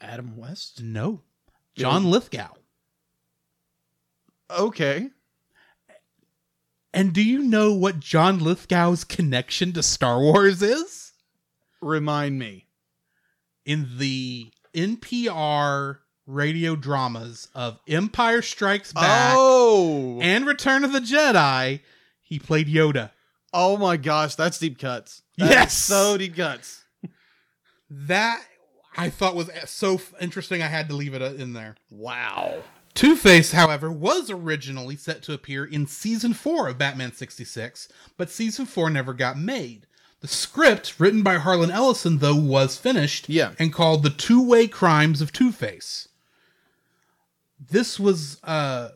Adam West? No. John Lithgow. Okay. And do you know what John Lithgow's connection to Star Wars is? Remind me. in the NPR radio dramas of Empire Strikes Back Oh. and Return of the Jedi, he played Yoda. oh my gosh, that's deep cuts. That Yes! so deep cuts. That I thought was so f- interesting. I had to leave it uh, in there. Wow. Two Face, however, was originally set to appear in season four of Batman 66, but season four never got made. The script, written by Harlan Ellison, though, was finished Yeah. and called The Two Way Crimes of Two Face. This was uh,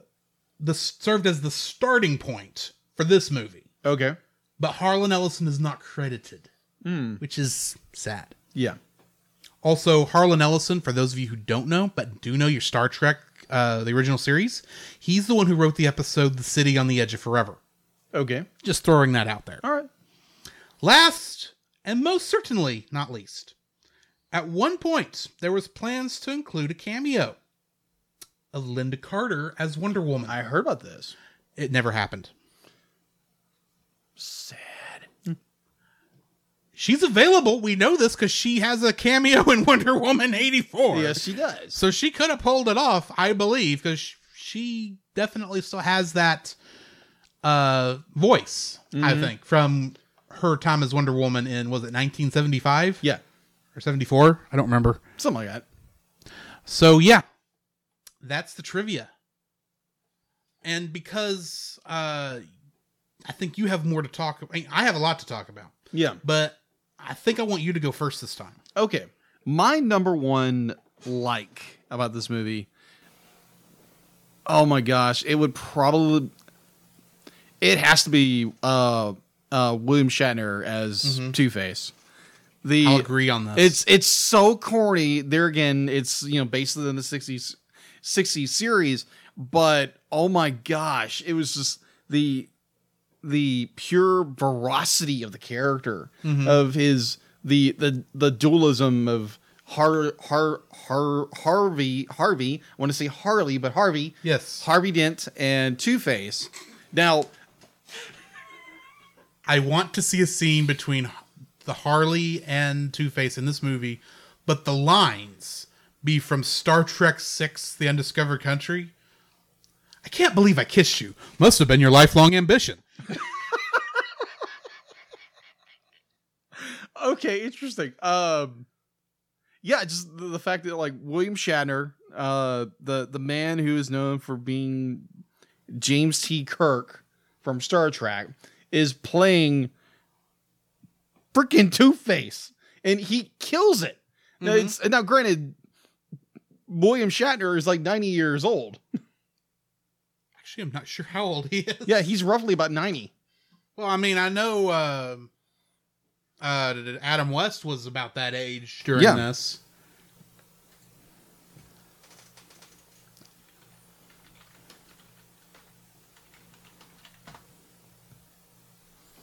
the served as the starting point for this movie, Okay. but Harlan Ellison is not credited, Hmm. which is sad. Yeah. Also, Harlan Ellison, for those of you who don't know, but do know your Star Trek, uh, the original series, he's the one who wrote the episode The City on the Edge of Forever. Okay. Just throwing that out there. All right. Last, and most certainly not least, at one point, there was plans to include a cameo of Lynda Carter as Wonder Woman. I heard about this. it never happened. Sad. She's available. We know this because she has a cameo in Wonder Woman 84. Yes, she does. So she could have pulled it off, I believe, because she definitely still has that uh, voice, I think, from her time as Wonder Woman in, was it 1975? Yeah. Or 74? I don't remember. Something like that. So, yeah, that's the trivia. And because uh, I think you have more to talk about, I, mean, I have a lot to talk about, Yeah. but I think I want you to go first this time. Okay. My number one like about this movie. Oh my gosh, it would probably it has to be uh uh William Shatner as Two Face. The I'll agree on this. it's it's so corny. There again, it's you know based in the 60s 60s series, but oh my gosh, it was just the the pure veracity of the character mm-hmm. of his the the the dualism of Har Har Har Harvey Harvey. I want to say Harley, but Harvey. Yes. Harvey Dent and Two Face. Now, I want to see a scene between the Harley and Two Face in this movie, but the lines be from Star Trek Six: The Undiscovered Country. I can't believe I kissed you. Must have been your lifelong ambition. (laughs) okay, interesting. Um, yeah, just the, the fact that like William Shatner, uh, the the man who is known for being James T. Kirk from Star Trek, is playing freaking Two Face, and he kills it. Now, it's, now, granted, William Shatner is like ninety years old. (laughs) Actually, I'm not sure how old he is. Yeah, he's roughly about ninety. Well, I mean, I know uh, uh, Adam West was about that age during Yeah. this.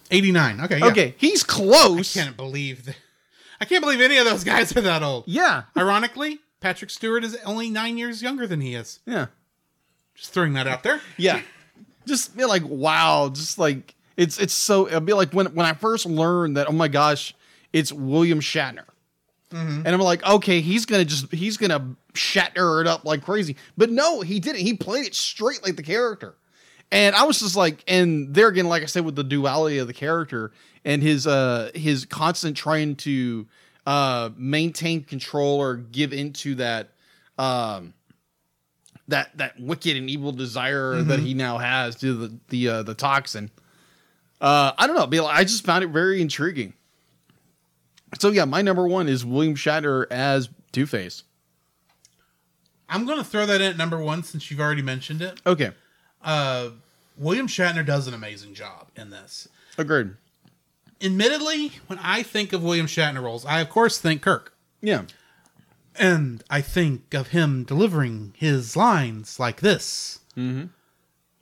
Eighty-nine. Okay. Yeah. Okay, he's close. I can't believe that. I can't believe any of those guys are that old. Yeah, Ironically, Patrick Stewart is only nine years younger than he is. yeah. Just throwing that out there. Yeah. Just be like, wow, just like it's it's so it'll be like when when I first learned that, oh my gosh, it's William Shatner. And I'm like, okay, he's gonna just he's gonna Shatner it up like crazy. But no, he didn't. He played it straight like the character. And I was just like, and there again, like I said, with the duality of the character and his uh his constant trying to uh maintain control or give into that um that that wicked and evil desire that he now has to the the uh, the toxin. Uh, I don't know, I just found it very intriguing. So yeah, my number one is William Shatner as Two Face. I'm going to throw that in at number one since you've already mentioned it. Okay, Uh, William Shatner does an amazing job in this. agreed. Admittedly, when I think of William Shatner roles, I of course think Kirk. Yeah, And I think of him delivering his lines like this. Mm-hmm.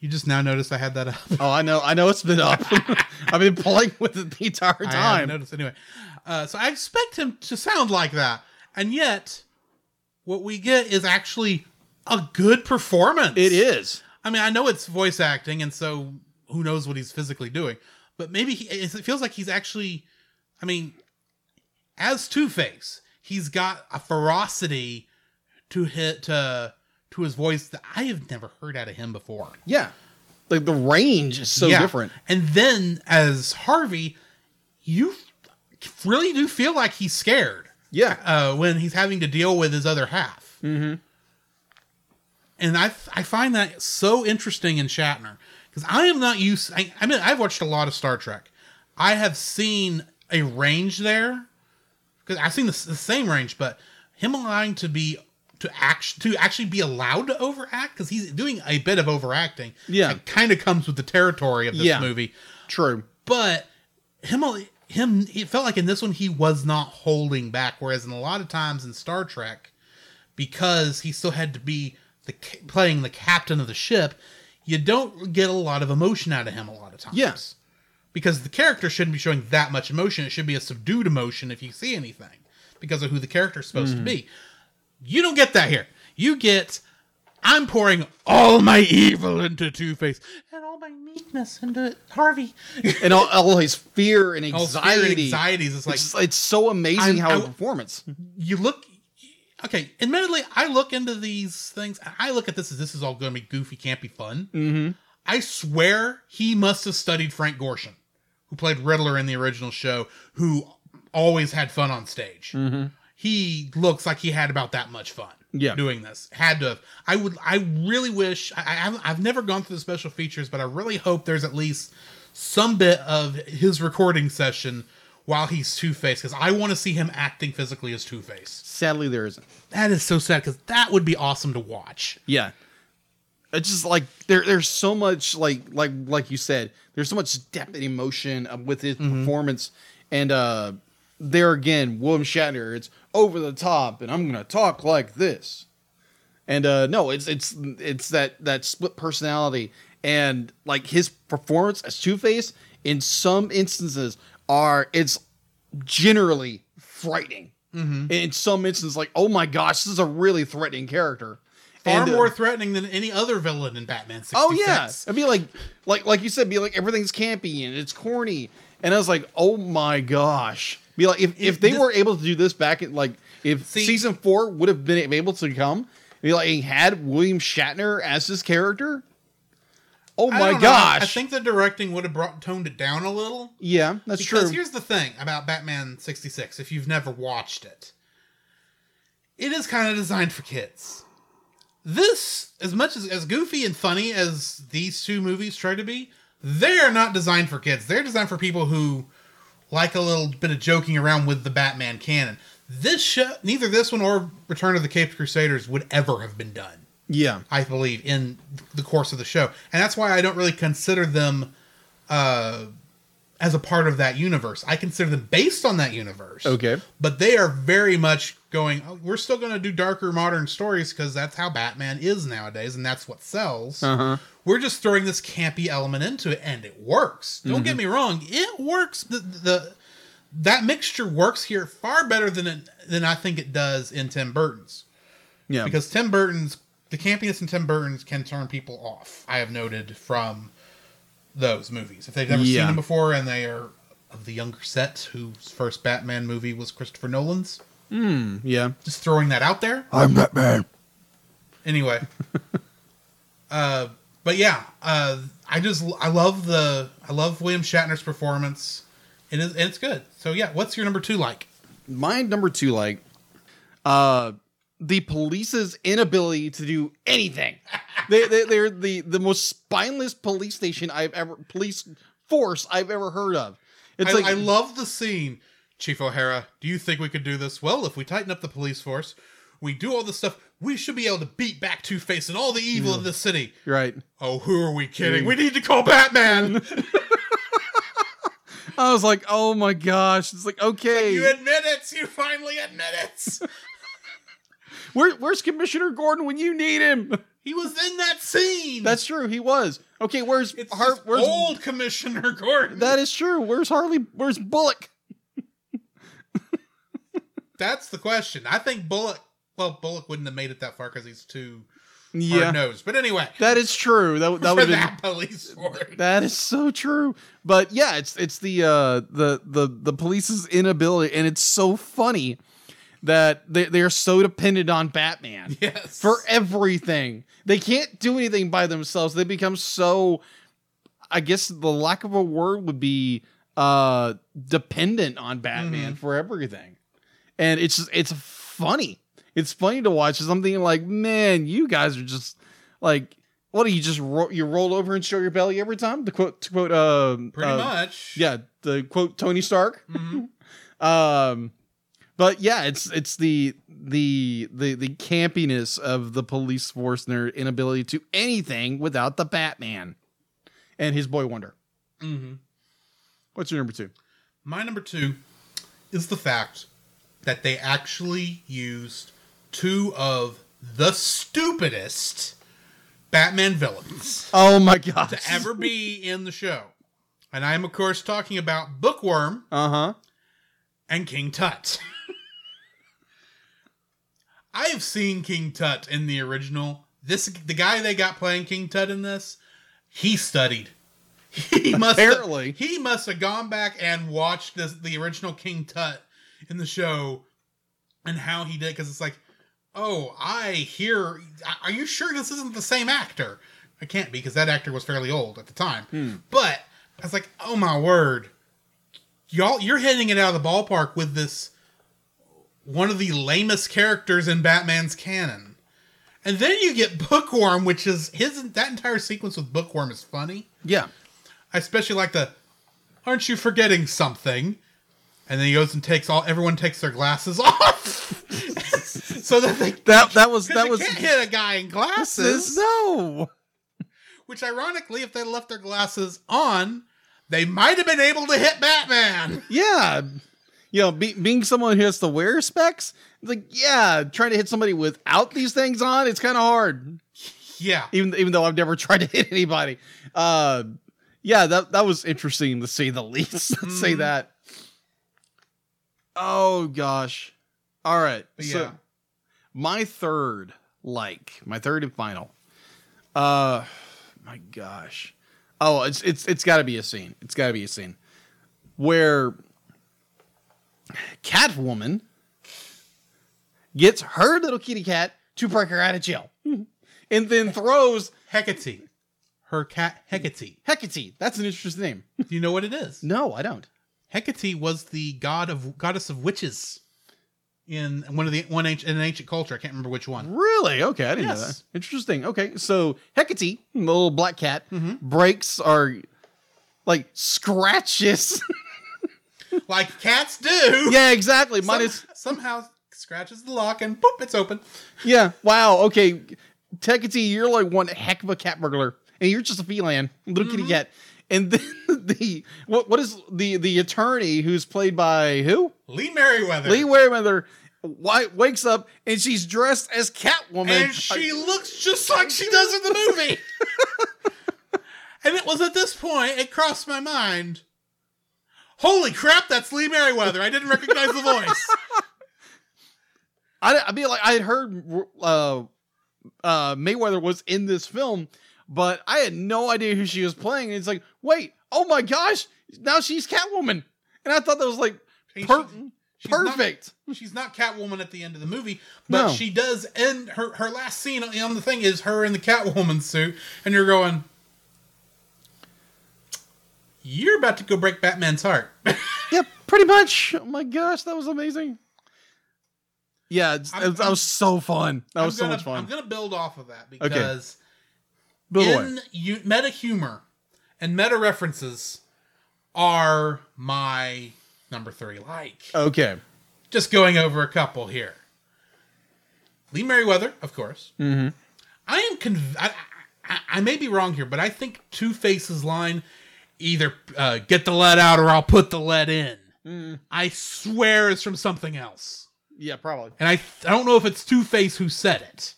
You just now noticed I had that up. Oh, I know. I know it's been up. (laughs) (laughs) I've been playing with it the entire time. I noticed anyway. Uh, so I expect him to sound like that, and yet what we get is actually a good performance. It is. I mean, I know it's voice acting, and so who knows what he's physically doing, but maybe he, it feels like he's actually. I mean, as Two Face, he's got a ferocity to hit to to his voice that I have never heard out of him before. Yeah, like the range is so Yeah. different. And then as Harvey, you really do feel like he's scared Yeah, uh, when he's having to deal with his other half. mm-hmm. And I I find that so interesting in Shatner because I am not used. I, I mean, I've watched a lot of Star Trek. I have seen a range there because I've seen the, the same range, but him allowing to be to act to actually be allowed to overact because he's doing a bit of overacting. Yeah. it kind of comes with the territory of this Yeah. movie. true. But him, him, it felt like in this one he was not holding back, whereas in a lot of times in Star Trek, because he still had to be the playing the captain of the ship, you don't get a lot of emotion out of him a lot of times. Yes. Because the character shouldn't be showing that much emotion. It should be a subdued emotion if you see anything, because of who the character is supposed to be. You don't get that here. You get. I'm pouring all my evil into Two Face and all my meekness into Harvey. (laughs) And all, all his fear and All fear anxiety. and anxieties. It's like it's, it's so amazing I'm- how I- performance. you look. Okay, admittedly, I look into these things. I look at this as this is all going to be goofy, campy fun. Mm-hmm. I swear he must have studied Frank Gorshin, who played Riddler in the original show, who always had fun on stage. Mm-hmm. He looks like he had about that much fun. Yeah. doing this had to. Have. I would. I really wish. I, I haven't- I've never gone through the special features, but I really hope there's at least some bit of his recording session while he's Two Face, because I want to see him acting physically as Two Face. Sadly, there isn't. That is so sad because that would be awesome to watch. Yeah. It's just like there there's so much like like like you said, there's so much depth and emotion uh, with his performance and uh there again, William Shatner, it's over the top and I'm going to talk like this. And uh no, it's it's it's that that split personality and like his performance as Two-Face in some instances are it's generally frightening. In some instances like, "Oh my gosh, this is a really threatening character." Far And, uh, more threatening than any other villain in Batman 66. Oh yeah, I'd be like, like, like you said, be like everything's campy and it's corny, and I was like, oh my gosh, Be like if, if they this- were able to do this back at like if See- season four would have been able to come, be like he had William Shatner as his character. Oh my. I- gosh! I think the directing would have brought toned it down a little. yeah, that's Because true. Because here's the thing about Batman 66, if you've never watched it, it is kind of designed for kids. This, as much as, as goofy and funny as these two movies try to be, they're not designed for kids. They're designed for people who like a little bit of joking around with the Batman canon. This show, neither this one or Return of the Caped Crusaders would ever have been done. Yeah, I believe, in the course of the show, and that's why I don't really consider them uh, as a part of that universe. I consider them based on that universe. Okay. but they are very much going. Oh, we're still going to do darker modern stories because that's how Batman is nowadays, and that's what sells. Uh-huh. We're just throwing this campy element into it, and it works. Don't Mm-hmm. get me wrong; it works. The, the that mixture works here far better than it, than I think it does in Tim Burton's yeah. because Tim Burton's the campiness in Tim Burton's can turn people off. I have noted from those movies if they've never Yeah. seen them before and they are of the younger set whose first Batman movie was Christopher Nolan's. yeah. Just throwing that out there. I'm Batman. Anyway, (laughs) uh, but yeah, uh, I just I love the I love William Shatner's performance. It is and it's good. So yeah, what's your number two like? My number two, like, uh, the police's inability to do anything. they, they they're the the most spineless police station I've ever police force I've ever heard of. It's I, like I love the scene. Chief O'Hara, do you think we could do this? Well, if we tighten up the police force, we do all this stuff, we should be able to beat back Two Face and all the evil in the city. right. Oh, who are we kidding? Mm. We need to call Batman. (laughs) I was like, oh my gosh! It's like okay, you admit it. You finally admit it. (laughs) Where, where's Commissioner Gordon when you need him? (laughs) He was in that scene. That's true. He was okay. Where's it's Har- Where's old Commissioner Gordon. that is true. Where's Harley? Where's Bullock? (laughs) That's the question. I think Bullock. Well, Bullock wouldn't have made it that far because he's too Yeah, hard nosed. But anyway, that is true. That that would been that police force. That is so true. But yeah, it's it's the uh the the the police's inability and it's so funny that they they're so dependent on Batman (laughs) Yes. for everything. They can't do anything by themselves. They become so I guess the lack of a word would be uh dependent on Batman for everything. And it's just it's funny. It's funny to watch. I'm thinking like, man, you guys are just like what do you just ro- you roll over and show your belly every time? To quote to quote um Pretty uh, much. Yeah, the quote Tony Stark. Mhm. (laughs) Um, but yeah, it's it's the the the the campiness of the police force and their inability to anything without the Batman and his boy Wonder. Mm-hmm. What's your number two? My number two is the fact that they actually used two of the stupidest Batman villains Oh my god! to ever be in the show. And I am, of course, talking about Bookworm Uh huh. and King Tut. (laughs) I have seen King Tut in the original. This the guy they got playing King Tut in this. He studied. He (laughs) must Apparently. have, he must have gone back and watched this, the original King Tut in the show and how he did because it's like, oh, I hear. Are you sure this isn't the same actor? It can't be because that actor was fairly old at the time. Hmm. But I was like, oh my word, y'all, you're hitting it out of the ballpark with this one of the lamest characters in Batman's canon. And then you get Bookworm, which is his that entire sequence with Bookworm is funny. Yeah. I especially like the aren't you forgetting something? And then he goes and takes all everyone takes their glasses (laughs) off. (laughs) so that they That that was (laughs) that was can't hit a guy in glasses. no. Which ironically, if they left their glasses on, they might have been able to hit Batman. Yeah. You know, be, being someone who has to wear specs, like yeah, trying to hit somebody without these things on, it's kind of hard. Yeah. even even though I've never (laughs) tried to hit anybody. Uh, yeah, that that was interesting to say the least. (laughs) Let's say Mhm. that. Oh gosh. All right. But so yeah. my third like, my third and final. Uh my gosh. Oh, it's it's it's got to be a scene. It's got to be a scene where Catwoman gets her little kitty cat to break her out of jail, and then throws Hecate. Her cat Hecate. Hecate. That's an interesting name. Do you know what it is? (laughs) No, I don't. Hecate was the god of goddess of witches in one of the one ancient, in an ancient culture. I can't remember which one. Really? Okay, I didn't know Yes. that. Interesting. Okay, so Hecate, the little black cat, Mm-hmm. breaks or like scratches. (laughs) Like cats do. yeah, exactly. Some- Minus. somehow scratches the lock and boop, it's open. Yeah. Wow. Okay. Hecate, you're like one heck of a cat burglar, and you're just a feline, little kitty cat. And then (laughs) the what? What is the the attorney who's played by who? Lee Meriwether. Lee Meriwether. Wi- wakes up and she's dressed as Catwoman. and she looks just like she does in the movie. (laughs) and it was at this point it crossed my mind. Holy crap, that's Lee Meriwether. I didn't recognize the voice. (laughs) I, I mean, like I had heard uh, uh, Mayweather was in this film, but I had no idea who she was playing. And it's like, wait, oh my gosh, now she's Catwoman, and I thought that was like Hey, per- she- she's not- perfect. She's not Catwoman at the end of the movie, but No. she does end her her last scene on the thing is her in the Catwoman suit, and you're going, You're about to go break Batman's heart. (laughs) yeah, pretty much. Oh my gosh, that was amazing. Yeah, it's, I'm- it was- that was so fun. That I'm was so gonna, much fun. I'm gonna build off of that because away. in meta humor and meta references are my number three. Like, Okay. just going over a couple here. Lee Meriwether, of course. Mm-hmm. I am conv- I, I, I may be wrong here, but I think Two Face's line either uh, "get the lead out" or "I'll put the lead in." Mm. I swear it's from something else, Yeah, probably. and I I don't know if it's Two Face who said it,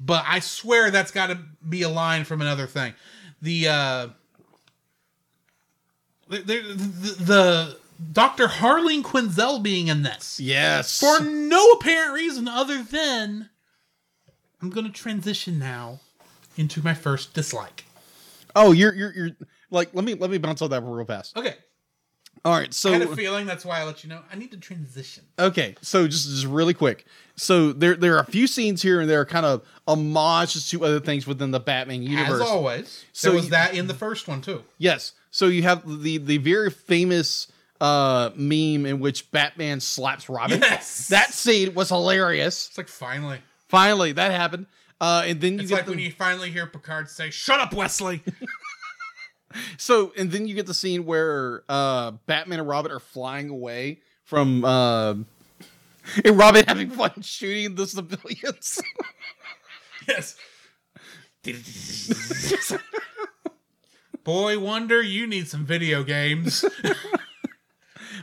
but I swear that's got to be a line from another thing. The uh, the, the, the, the Dr. Harleen Quinzel being in this Yes. for no apparent reason other than I'm going to transition now into my first dislike. oh, you're you're you're like let me let me bounce on that real fast. Okay, All right, so I had a feeling that's why I let you know I need to transition. Okay, so just just really quick. So there there are a few scenes here and there, kind of homages to other things within the Batman universe. As always, So there was you- that in the first one too. Yes. So you have the the very famous uh meme in which Batman slaps Robin. Yes. That scene was hilarious. It's like finally, Finally, that happened. Uh, and then you it's get like the, when you finally hear Picard say, "Shut up, Wesley." (laughs) so and then you get the scene where uh Batman and Robin are flying away from uh and Robin having fun shooting the civilians. yes. Boy Wonder, you need some video games. (laughs)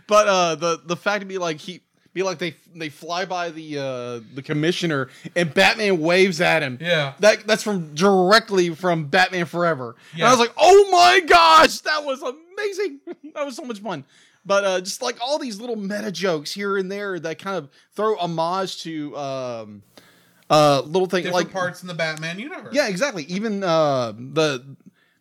But uh, the the fact to be like he be like they they fly by the uh, the commissioner and Batman waves at him. Yeah. that that's from directly from Batman Forever. And I was like, oh my gosh, that was amazing. (laughs) that was so much fun. But uh, just like all these little meta jokes here and there that kind of throw homage to um, uh, little things like parts in the Batman universe. yeah, exactly. Even uh, the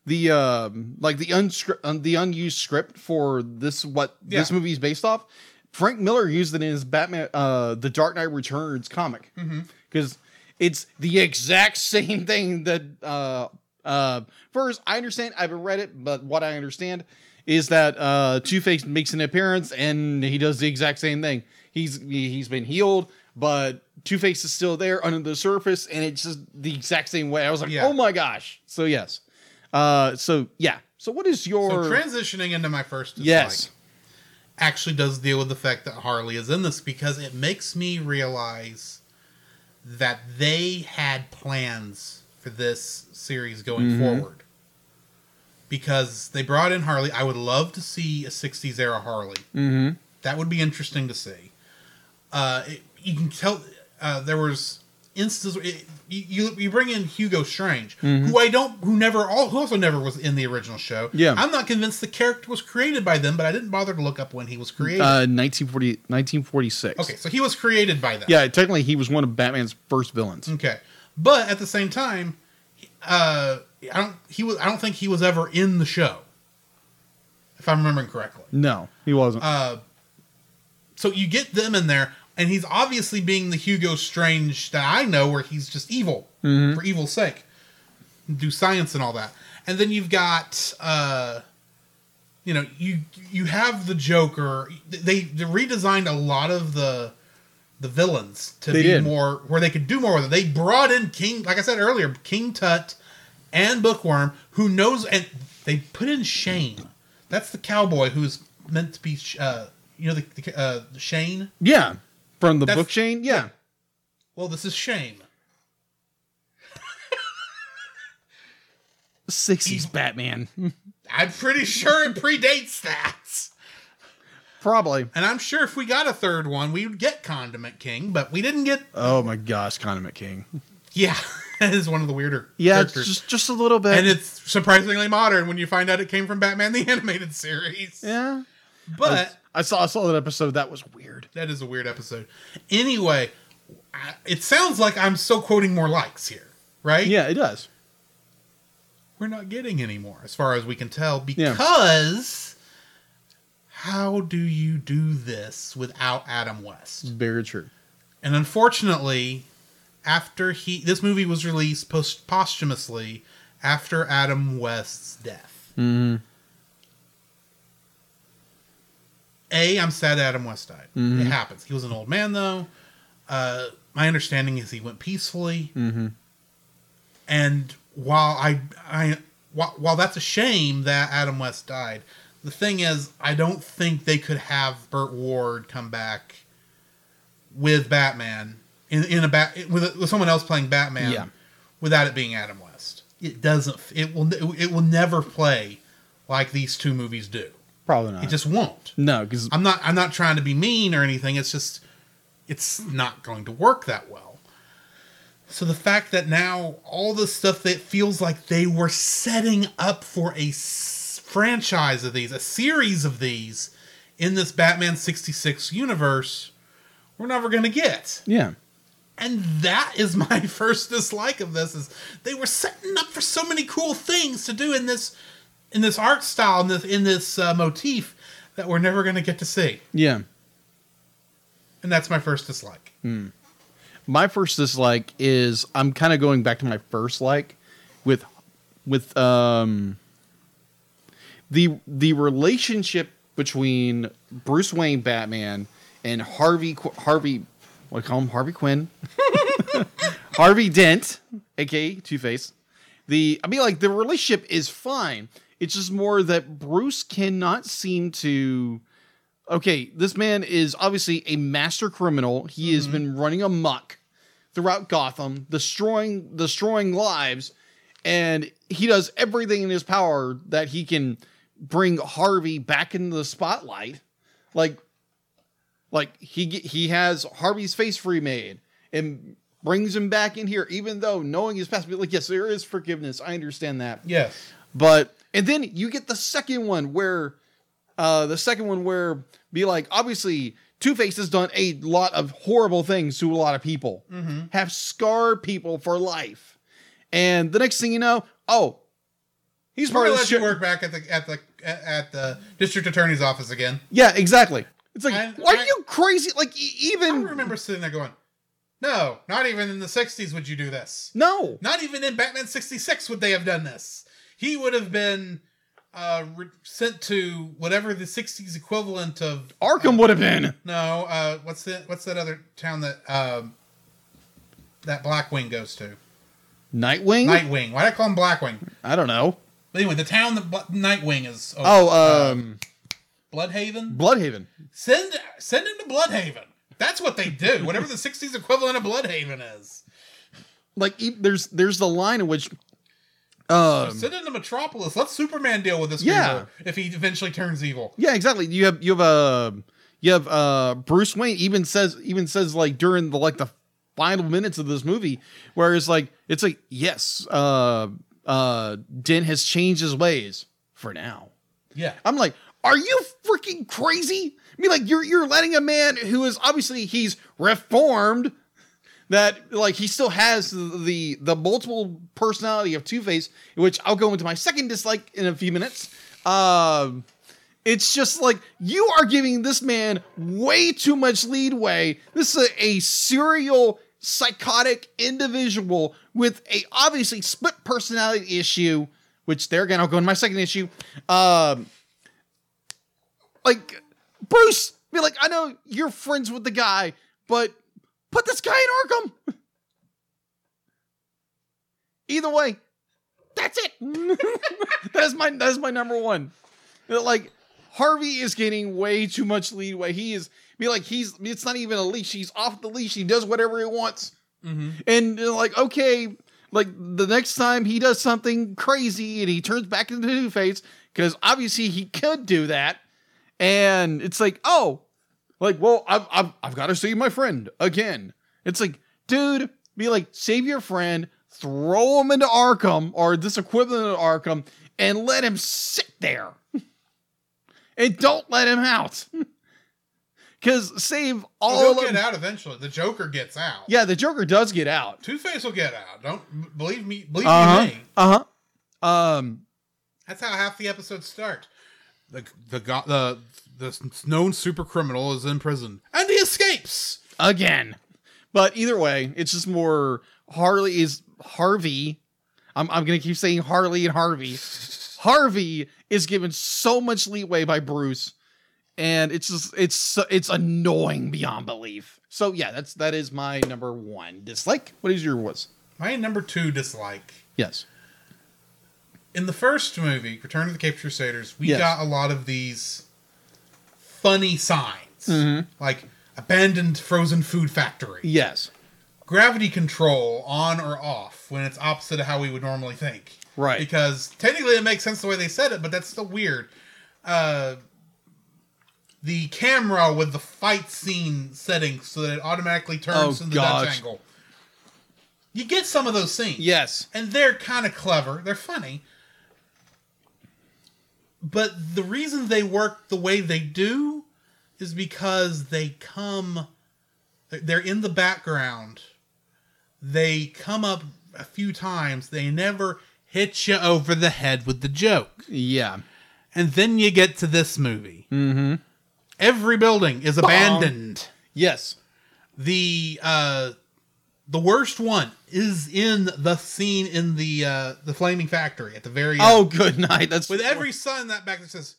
the um, like the unscript, the unused script for this what this movie is based off. Frank Miller used it in his Batman, uh, the Dark Knight Returns comic because it's the exact (laughs) same thing that. Uh, uh, first, I understand. I haven't read it, but what I understand is that uh, Two Face makes an appearance and he does the exact same thing. He's he- he's been healed, but Two Face is still there under the surface, and it's just the exact same way. I was like, Yeah. oh my gosh. So yes, uh, so yeah. So what is your So transitioning into my first dislike yes? Actually does deal with the fact that Harley is in this because it makes me realize that they had plans for this series going Mm-hmm. forward. Because they brought in Harley. I would love to see a 60s era Harley. Mm-hmm. That would be interesting to see. Uh, it, you can tell uh, there was instances. It, you, you bring in Hugo Strange, who I don't, who never, all, who also never was in the original show. Yeah. I'm not convinced the character was created by them, but I didn't bother to look up when he was created. Uh, 1940, 1946. okay, so he was created by them. Yeah, technically he was one of Batman's first villains. Okay, but at the same time, uh, I don't. He was. I don't think he was ever in the show. If I'm remembering correctly. No, he wasn't. Uh, so you get them in there, and he's obviously being the Hugo Strange that I know, where he's just evil for evil's sake, do science and all that. And then you've got, uh, you know, you you have the Joker. They, they redesigned a lot of the the villains to They be did. more where they could do more with it. They brought in King, like I said earlier, King Tut and Bookworm, who knows, and they put in Shane. That's the cowboy who's meant to be, uh, you know, the, the uh, Shane. Yeah. From the That's- book chain? Yeah. Well, this is Shane. 60s (laughs) Batman. (laughs) I'm pretty sure it predates that. Probably. And I'm sure if we got a third one, we would get Condiment King, but we didn't get. Oh my gosh, Condiment King. Yeah, (laughs) that is one of the weirder Yeah, characters. just just a little bit. and it's surprisingly modern when you find out it came from Batman the Animated Series. yeah. But I saw I saw that episode. That was weird. that is a weird episode. Anyway, I- it sounds like I'm still quoting more likes here, right? Yeah, it does. We're not getting any more, as far as we can tell, Yeah. because how do you do this without Adam West? Very true. And unfortunately, after he this movie was released post posthumously after Adam West's death. Mm-hmm. A, I'm sad Adam West died. Mhm. It happens. He was an old man though. Uh, my understanding is he went peacefully. Mm-hmm. And while I, I, while, while that's a shame that Adam West died, the thing is, I don't think they could have Burt Ward come back with Batman in in a bat with, with someone else playing Batman Yeah. without it being Adam West. It doesn't. It will. It will never play like these two movies do. Probably not. It just won't. no, because I'm not. I'm not trying to be mean or anything. It's just, it's not going to work that well. So the fact that now all the stuff that feels like they were setting up for a s- franchise of these, a series of these, in this Batman '66 universe, we're never going to get. yeah, And that is (laughs) my first dislike of this is they were setting up for so many cool things to do in this in this art style in this in this uh, motif that we're never going to get to see. yeah. And that's my first dislike. My first dislike is I'm kind of going back to my first like with with um the the relationship between Bruce Wayne Batman and Harvey Qu- Harvey what do I call him Harvey Quinn (laughs) Harvey Dent aka Two Face the I mean like the relationship is fine it's just more that Bruce cannot seem to okay, this man is obviously a master criminal. He has mm-hmm. been running amok throughout Gotham, destroying destroying lives, and he does everything in his power that he can bring Harvey back into the spotlight. Like like he he has Harvey's face remade and brings him back in here even though knowing his past like yes there is forgiveness i understand that Yes. but and then you get the second one where uh the second one where be like obviously Two-Face has done a lot of horrible things to a lot of people. Have scarred people for life. And the next thing you know, oh, he's part of the let you show. work back at the at the at the district attorney's office again. Yeah, exactly. It's like, I- why I- are you crazy? Like e- I even remember sitting there going, "No, not even in the '60s would you do this. no. Not even in Batman '66 would they have done this. He would have been uh, re- sent to whatever the '60s equivalent of Arkham would have been. No, uh, what's the what's that other town that um, that Blackwing goes to? Nightwing? Nightwing. Why did I call him Blackwing? I don't know. But anyway, the town that Bla- Nightwing is. Oh, uh, um Blüdhaven. Blüdhaven. Send send him to Blüdhaven. That's what they do. Whatever the '60s equivalent of Blüdhaven is. Like there's there's the line in which um Send him to Metropolis. Let Superman deal with this. Yeah. if he eventually turns evil. Yeah, exactly. You have you have uh, you have uh Bruce Wayne even says even says like during the like the final minutes of this movie where it's like it's like yes uh uh Dent has changed his ways for now. Yeah. I'm like, are you freaking crazy? I mean, like you're you're letting a man who is obviously he's reformed that like he still has the the multiple personality of Two Face, which I'll go into my second dislike in a few minutes. Um, It's just like you are giving this man way too much leadway. This is a, a serial psychotic individual with a obviously split personality issue, which there again I'll go into my second issue. Um, like Bruce, be like, I know you're friends with the guy, but put this guy in Arkham. Either way, that's it. (laughs) that is my that is my number one. Like Harvey is getting way too much leeway. He is be like he's it's not even a leash. He's off the leash. He does whatever he wants. Mm-hmm. And uh, like okay, like the next time he does something crazy and he turns back into Two Face because obviously he could do that. And it's like oh, like well I've I've, I've got to see my friend again. It's like dude, be like save your friend, throw him into Arkham or this equivalent of Arkham, and let him sit there (laughs) and don't let him out. (laughs) Because save all He'll of get out eventually. The Joker gets out. Yeah, the Joker does get out. Two Face will get out. Don't believe me. Believe Uh you me. Uh huh. Um. That's how half the episodes start. The the the the known super criminal is in prison and he escapes. Again, but either way, it's just more Harley is Harvey. I'm I'm gonna keep saying Harley and Harvey. Harvey is given so much leeway by Bruce, and it's just it's it's annoying beyond belief. So yeah, that's that is my number one dislike. What is your was? My number two dislike. Yes. In the first movie, Return of the Caped Crusaders, we Yes. got a lot of these funny signs, Mhm. like abandoned frozen food factory, Yes. gravity control on or off when it's opposite of how we would normally think. Right. Because technically it makes sense the way they said it, but that's still weird. Uh, the camera with the fight scene setting so that it automatically turns Oh, in the Dutch angle. You get some of those scenes. Yes. And they're kind of clever. They're funny. But the reason they work the way they do is because they come they're in the background. They come up a few times. They never hit you over the head with the joke. Yeah. And then you get to this movie. Mm-hmm. Every building is abandoned. Yes. The uh the worst one is in the scene in the uh the flaming factory at the very end. Oh, good night. That's with every sign that back that says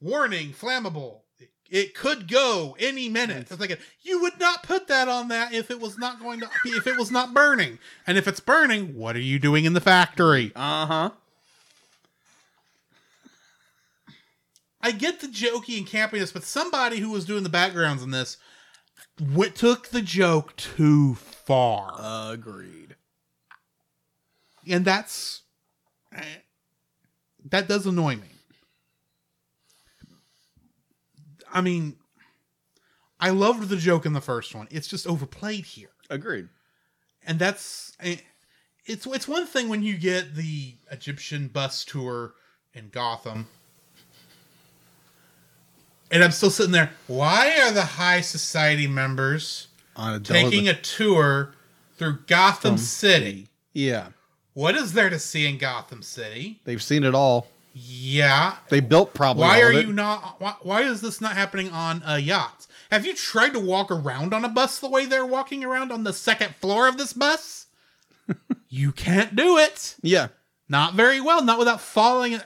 warning flammable it could go any minute it's like you would not put that on that if it was not going to be if it was not burning and if it's burning what are you doing in the factory Uh huh. i get the jokey and campiness but somebody who was doing the backgrounds in this took the joke too far Agreed. And that's that does annoy me. I mean, I loved the joke in the first one. It's just overplayed here, Agreed. and that's it's it's one thing when you get the Egyptian bus tour in Gotham. And I'm still sitting there. Why are the high society members On a taking a tour through Gotham City? yeah. What is there to see in Gotham City? They've seen it all. Yeah. They built probably. Why are you not? Why, why is this not happening on a yacht? Have you tried to walk around on a bus the way they're walking around on the second floor of this bus? (laughs) you can't do it. Yeah. Not very well. Not without falling.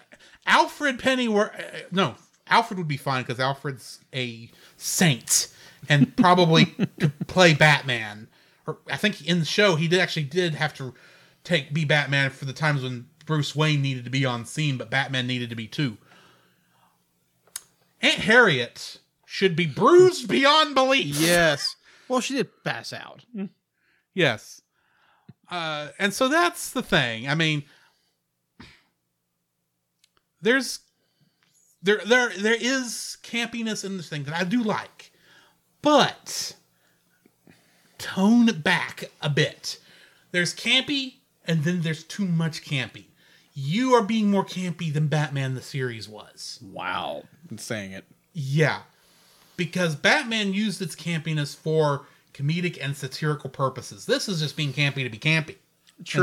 Alfred Pennyworth. uh, No, Alfred would be fine because Alfred's a saint and probably (laughs) could play Batman. Or I think in the show he did actually did have to take be Batman for the times when Bruce Wayne needed to be on scene, but Batman needed to be too. Aunt Harriet should be bruised beyond belief. Yes. Well, she did pass out. Yes. Uh, and so that's the thing. I mean, there's there there there is campiness in this thing that I do like, but tone back a bit. There's campy, and then there's too much campy. You are being more campy than Batman the series was. Wow. I'm saying it. Yeah. Because Batman used its campiness for comedic and satirical purposes. This is just being campy to be campy.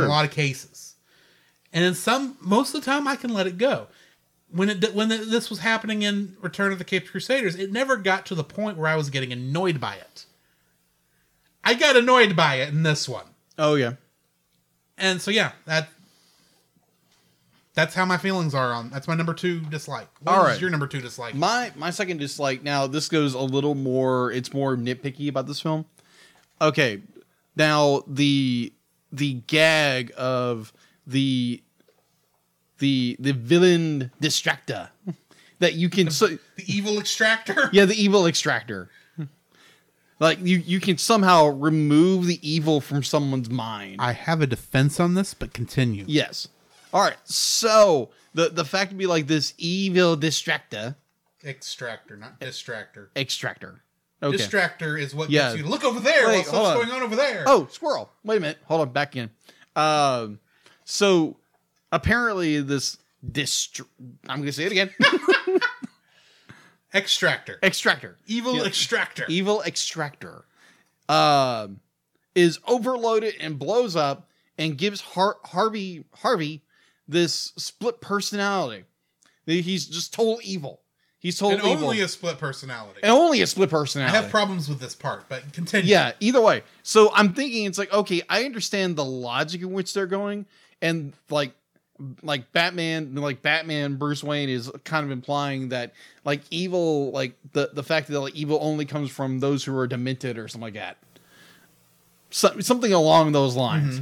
In a lot of cases. And in some most of the time I can let it go. when it when this was happening in Return of the Caped Crusaders, it never got to the point where I was getting annoyed by it. I got annoyed by it in this one, Oh yeah. And so yeah, that that's how my feelings are on. That's my number two dislike. What All is right. your number two dislike? My my second dislike. Now this goes a little more. It's more nitpicky about this film. Okay, now the the gag of the the the villain distractor (laughs) that you can so, the evil extractor. yeah the evil extractor. Like you, you can somehow remove the evil from someone's mind. I have a defense on this, but continue. yes. All right. So the the fact to be like this evil distractor Extractor, not distractor. extractor. Okay. Distractor is what Yeah. gets you to look over there. Wait, What's hold on. going on over there? Oh, squirrel. Wait a minute. Hold on. Back in. Um, so apparently this dist. I'm gonna say it again. (laughs) extractor. extractor. Evil Yeah. extractor. Evil extractor. Um, is overloaded and blows up and gives Har- Harvey Harvey this split personality. He's just total evil. He's total and evil. only a split personality. and only a split personality. I have problems with this part, but continue. Yeah, either way. So I'm thinking it's like, okay, I understand the logic in which they're going, and like like Batman, like Batman, Bruce Wayne is kind of implying that like evil, like the the fact that like, evil only comes from those who are demented or something like that. So, something along those lines.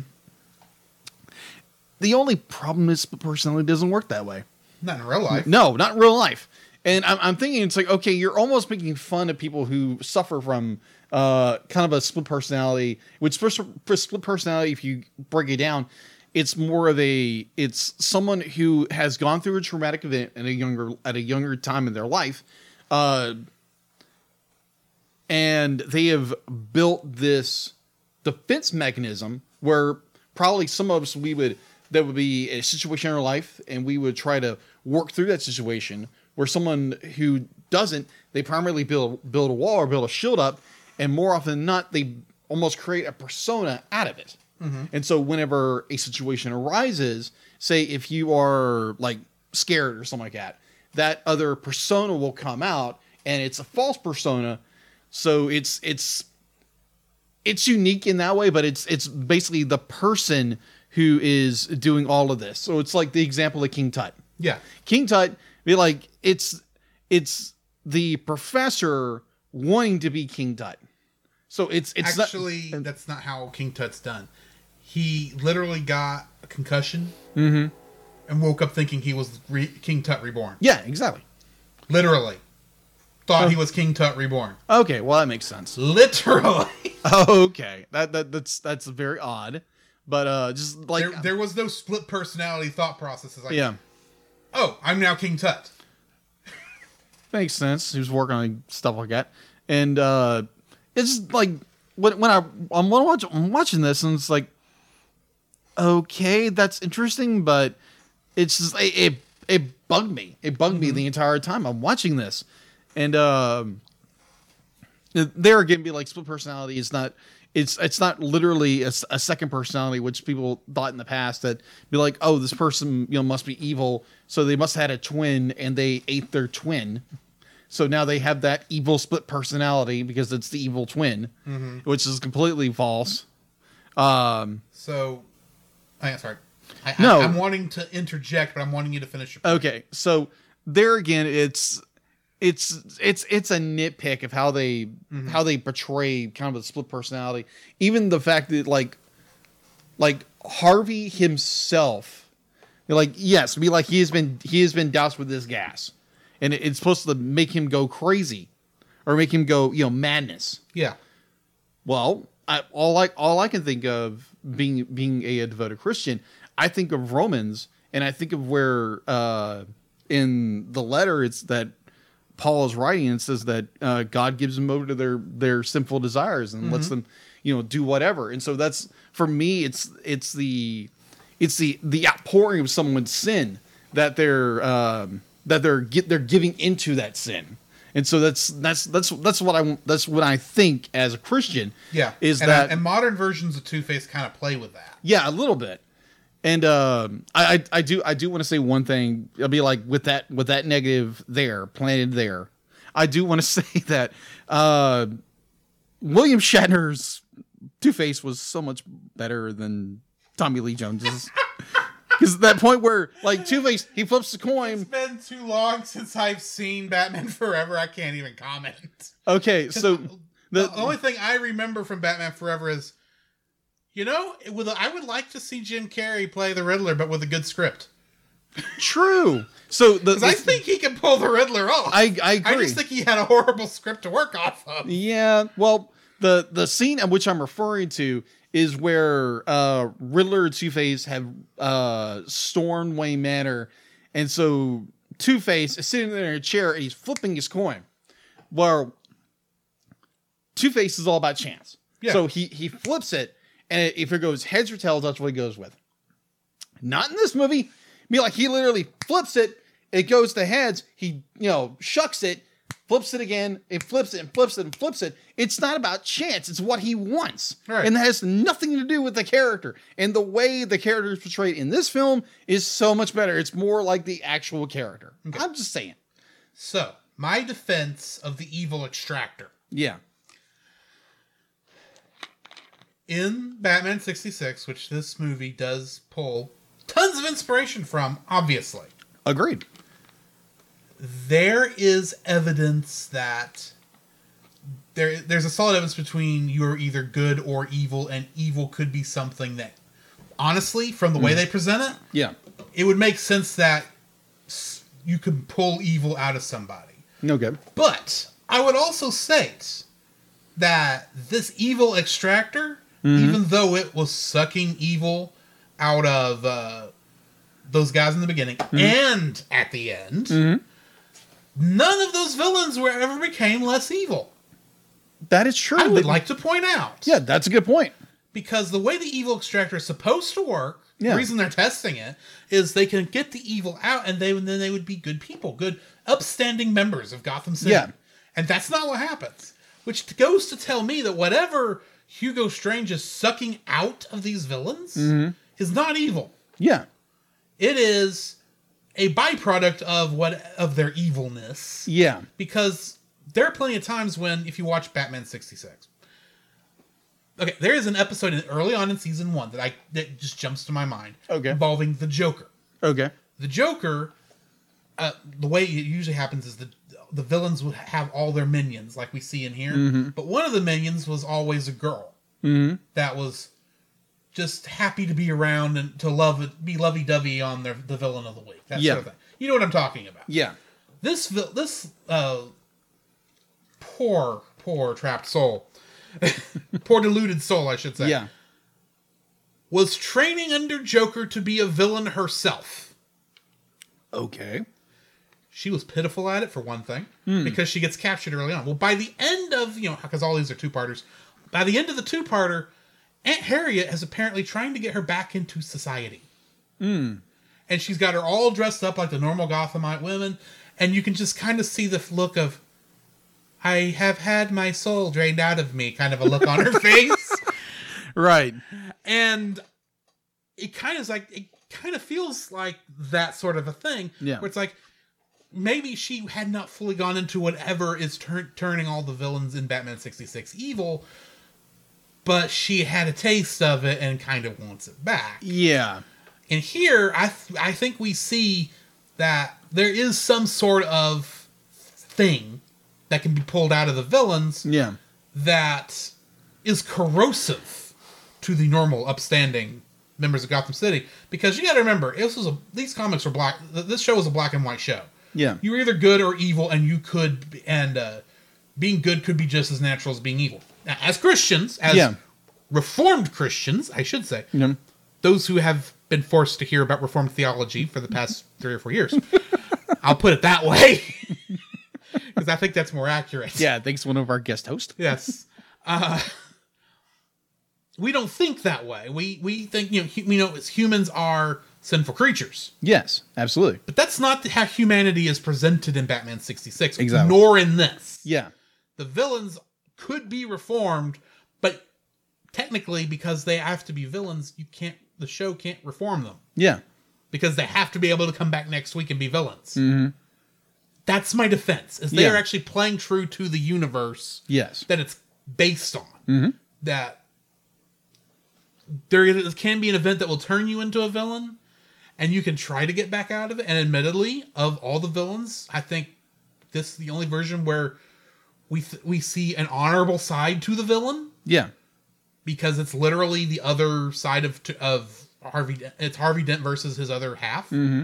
The only problem is the personality doesn't work that way. Not in real life. No, not in real life. And I'm, I'm thinking it's like, okay, you're almost making fun of people who suffer from uh, kind of a split personality. Which split, for split personality, if you break it down, it's more of a it's someone who has gone through a traumatic event at a younger at a younger time in their life, uh, and they have built this defense mechanism where probably some of us we would that would be a situation in our life and we would try to work through that situation where someone who doesn't they primarily build build a wall or build a shield up and more often than not they almost create a persona out of it Mm-hmm. and so whenever a situation arises say if you are like scared or something like that that other persona will come out and it's a false persona so it's it's it's unique in that way, but it's it's basically the person who is doing all of this. So it's like the example of King Tut. Yeah. King Tut, be like it's it's the professor wanting to be King Tut. So it's it's Actually, not, that's not how King Tut's done. He literally got a concussion Mm-hmm. and woke up thinking he was re- King Tut reborn. yeah, exactly. Literally. Thought Oh. he was King Tut reborn. Okay, well that makes sense. Literally. (laughs) okay, that, that that's that's very odd, but uh, just like there, there was no split personality thought processes. Like, yeah, oh, I'm now King Tut. (laughs) makes sense. He was working on stuff like that, and uh, it's like when when I I'm watch, I'm watching this and it's like, okay, that's interesting, but it's just it it, it bugged me. It bugged me the entire time I'm watching this, and um, there again, be like split personality is not. It's it's not literally a second personality, which people thought in the past that be like, oh, this person you know must be evil, so they must have had a twin and they ate their twin, so now they have that evil split personality because it's the evil twin, which is completely false. Um, So, Oh, I am sorry. I, No. I, I'm wanting to interject, but I'm wanting you to finish your. Okay, so there again, it's it's it's it's a nitpick of how they mm-hmm. how they portray kind of a split personality. Even the fact that like like Harvey himself, like yes, be like he has been he has been doused with this gas, and it- it's supposed to make him go crazy, or make him go you know madness. Yeah. Well, I, all I all I can think of being being a, devoted Christian, I think of Romans, and I think of where uh, in the letter it's that Paul is writing and says that uh, God gives them over to their their sinful desires and lets them, you know, do whatever. And so that's for me, it's it's the it's the the outpouring of someone's sin that they're um, that they're get they're giving into that sin. And so that's that's that's that's what I that's what I think as a Christian. Yeah. is and, that and modern versions of Two Face kind of play with that. yeah, a little bit. And um I, I I do I do want to say one thing. I'll be like with that with that negative there planted there. I do want to (laughs) say that uh, William Shatner's Two Face was so much better than Tommy Lee Jones's. Because at that point where like Two Face he flips the coin. It's been too long since I've seen Batman (laughs) Forever. I can't even comment. Okay, so The, the only thing I remember from Batman Forever is, you know, it would, I would like to see Jim Carrey play the Riddler, but with a good script. true. So the, Because I think he can pull the Riddler off. I I agree. I just think he had a horrible script to work off of. Yeah, well, the the scene at which I'm referring to is where uh Riddler and Two Face have uh stormed Wayne Manor, and so Two Face is sitting there in a chair and he's flipping his coin. Well, Two Face is all about chance. Yeah. So he he flips it, and if it goes heads or tails, that's what he goes with. Not in this movie. I mean, like he literally flips it, it goes to heads. He you know shucks it, flips it again, it flips it and flips it and flips it. It's not about chance. It's what he wants, Right. and that has nothing to do with the character. And the way the character is portrayed in this film is so much better. It's more like the actual character. I'm just saying. So, my defense of the evil extractor. Yeah. In Batman 66, which this movie does pull tons of inspiration from, obviously, Agreed. There is evidence that there there's a solid evidence between you're either good or evil, and evil could be something that, honestly, from the way hmm. they present it, Yeah. it would make sense that you could pull evil out of somebody. No okay. Good. But I would also state that this evil extractor, mm-hmm. even though it was sucking evil out of uh, those guys in the beginning mm-hmm. and at the end, mm-hmm. None of those villains were ever became less evil. That is true. I would like to point out. Yeah, that's a good point. Because the way the evil extractor is supposed to work, Yeah. the reason they're testing it is they can get the evil out, and they then they would be good people, good upstanding members of Gotham City. Yeah. And that's not what happens. Which goes to tell me that whatever Hugo Strange is sucking out of these villains Mm-hmm. is not evil. Yeah. It is a byproduct of what of their evilness. Yeah. because there are plenty of times when if you watch Batman 66 okay there is an episode in, early on in season one that i that just jumps to my mind Okay. involving the joker. Okay. the joker uh, the way it usually happens is the the villains would have all their minions like we see in here. But one of the minions was always a girl. That was just happy to be around and to love be lovey-dovey on their, the villain of the week that Yeah. sort of thing you know what i'm talking about Yeah. this this uh poor poor trapped soul (laughs) poor deluded soul i should say Yeah. was training under joker to be a villain herself Okay. she was pitiful at it for one thing Hmm. because she gets captured early on well by the end of you know because all these are two-parters by the end of the two-parter aunt harriet is apparently trying to get her back into society Hmm. and she's got her all dressed up like the normal gothamite women and you can just kind of see the look of i have had my soul drained out of me kind of a look on her (laughs) face Right. and it kind of is like it kind of feels like that sort of a thing Yeah. where it's like maybe she had not fully gone into whatever is tur- turning all the villains in batman 66 evil but she had a taste of it and kind of wants it back Yeah. and here i th- i think we see that there is some sort of thing that can be pulled out of the villains Yeah. that is corrosive to the normal upstanding members of Gotham City because you got to remember this was a these comics were black this show was a black and white show. Yeah. You were either good or evil and you could and uh being good could be just as natural as being evil. As Christians, as Yeah. reformed Christians, I should say, Yeah. those who have been forced to hear about reformed theology for the past 3 or 4 years. (laughs) I'll put it that way. (laughs) Cuz I think that's more accurate. Yeah. Thanks, one of our guest hosts. Yes. Uh, we don't think that way. We we think you know we know as humans are sinful creatures, Yes. Absolutely. but that's not how humanity is presented in Batman sixty six, Exactly. nor in this. Yeah. The villains could be reformed, but technically, because they have to be villains, you can't the show can't reform them Yeah. because they have to be able to come back next week and be villains. Mm-hmm. That's my defense. Is they Yeah. are actually playing true to the universe Yes. that it's based on. Mm-hmm. That there is- can be an event that will turn you into a villain, and you can try to get back out of it. And admittedly, of all the villains, I think this is the only version where we th- we see an honorable side to the villain Yeah. because it's literally the other side of of Harvey. Dent. It's Harvey Dent versus his other half. Mm-hmm.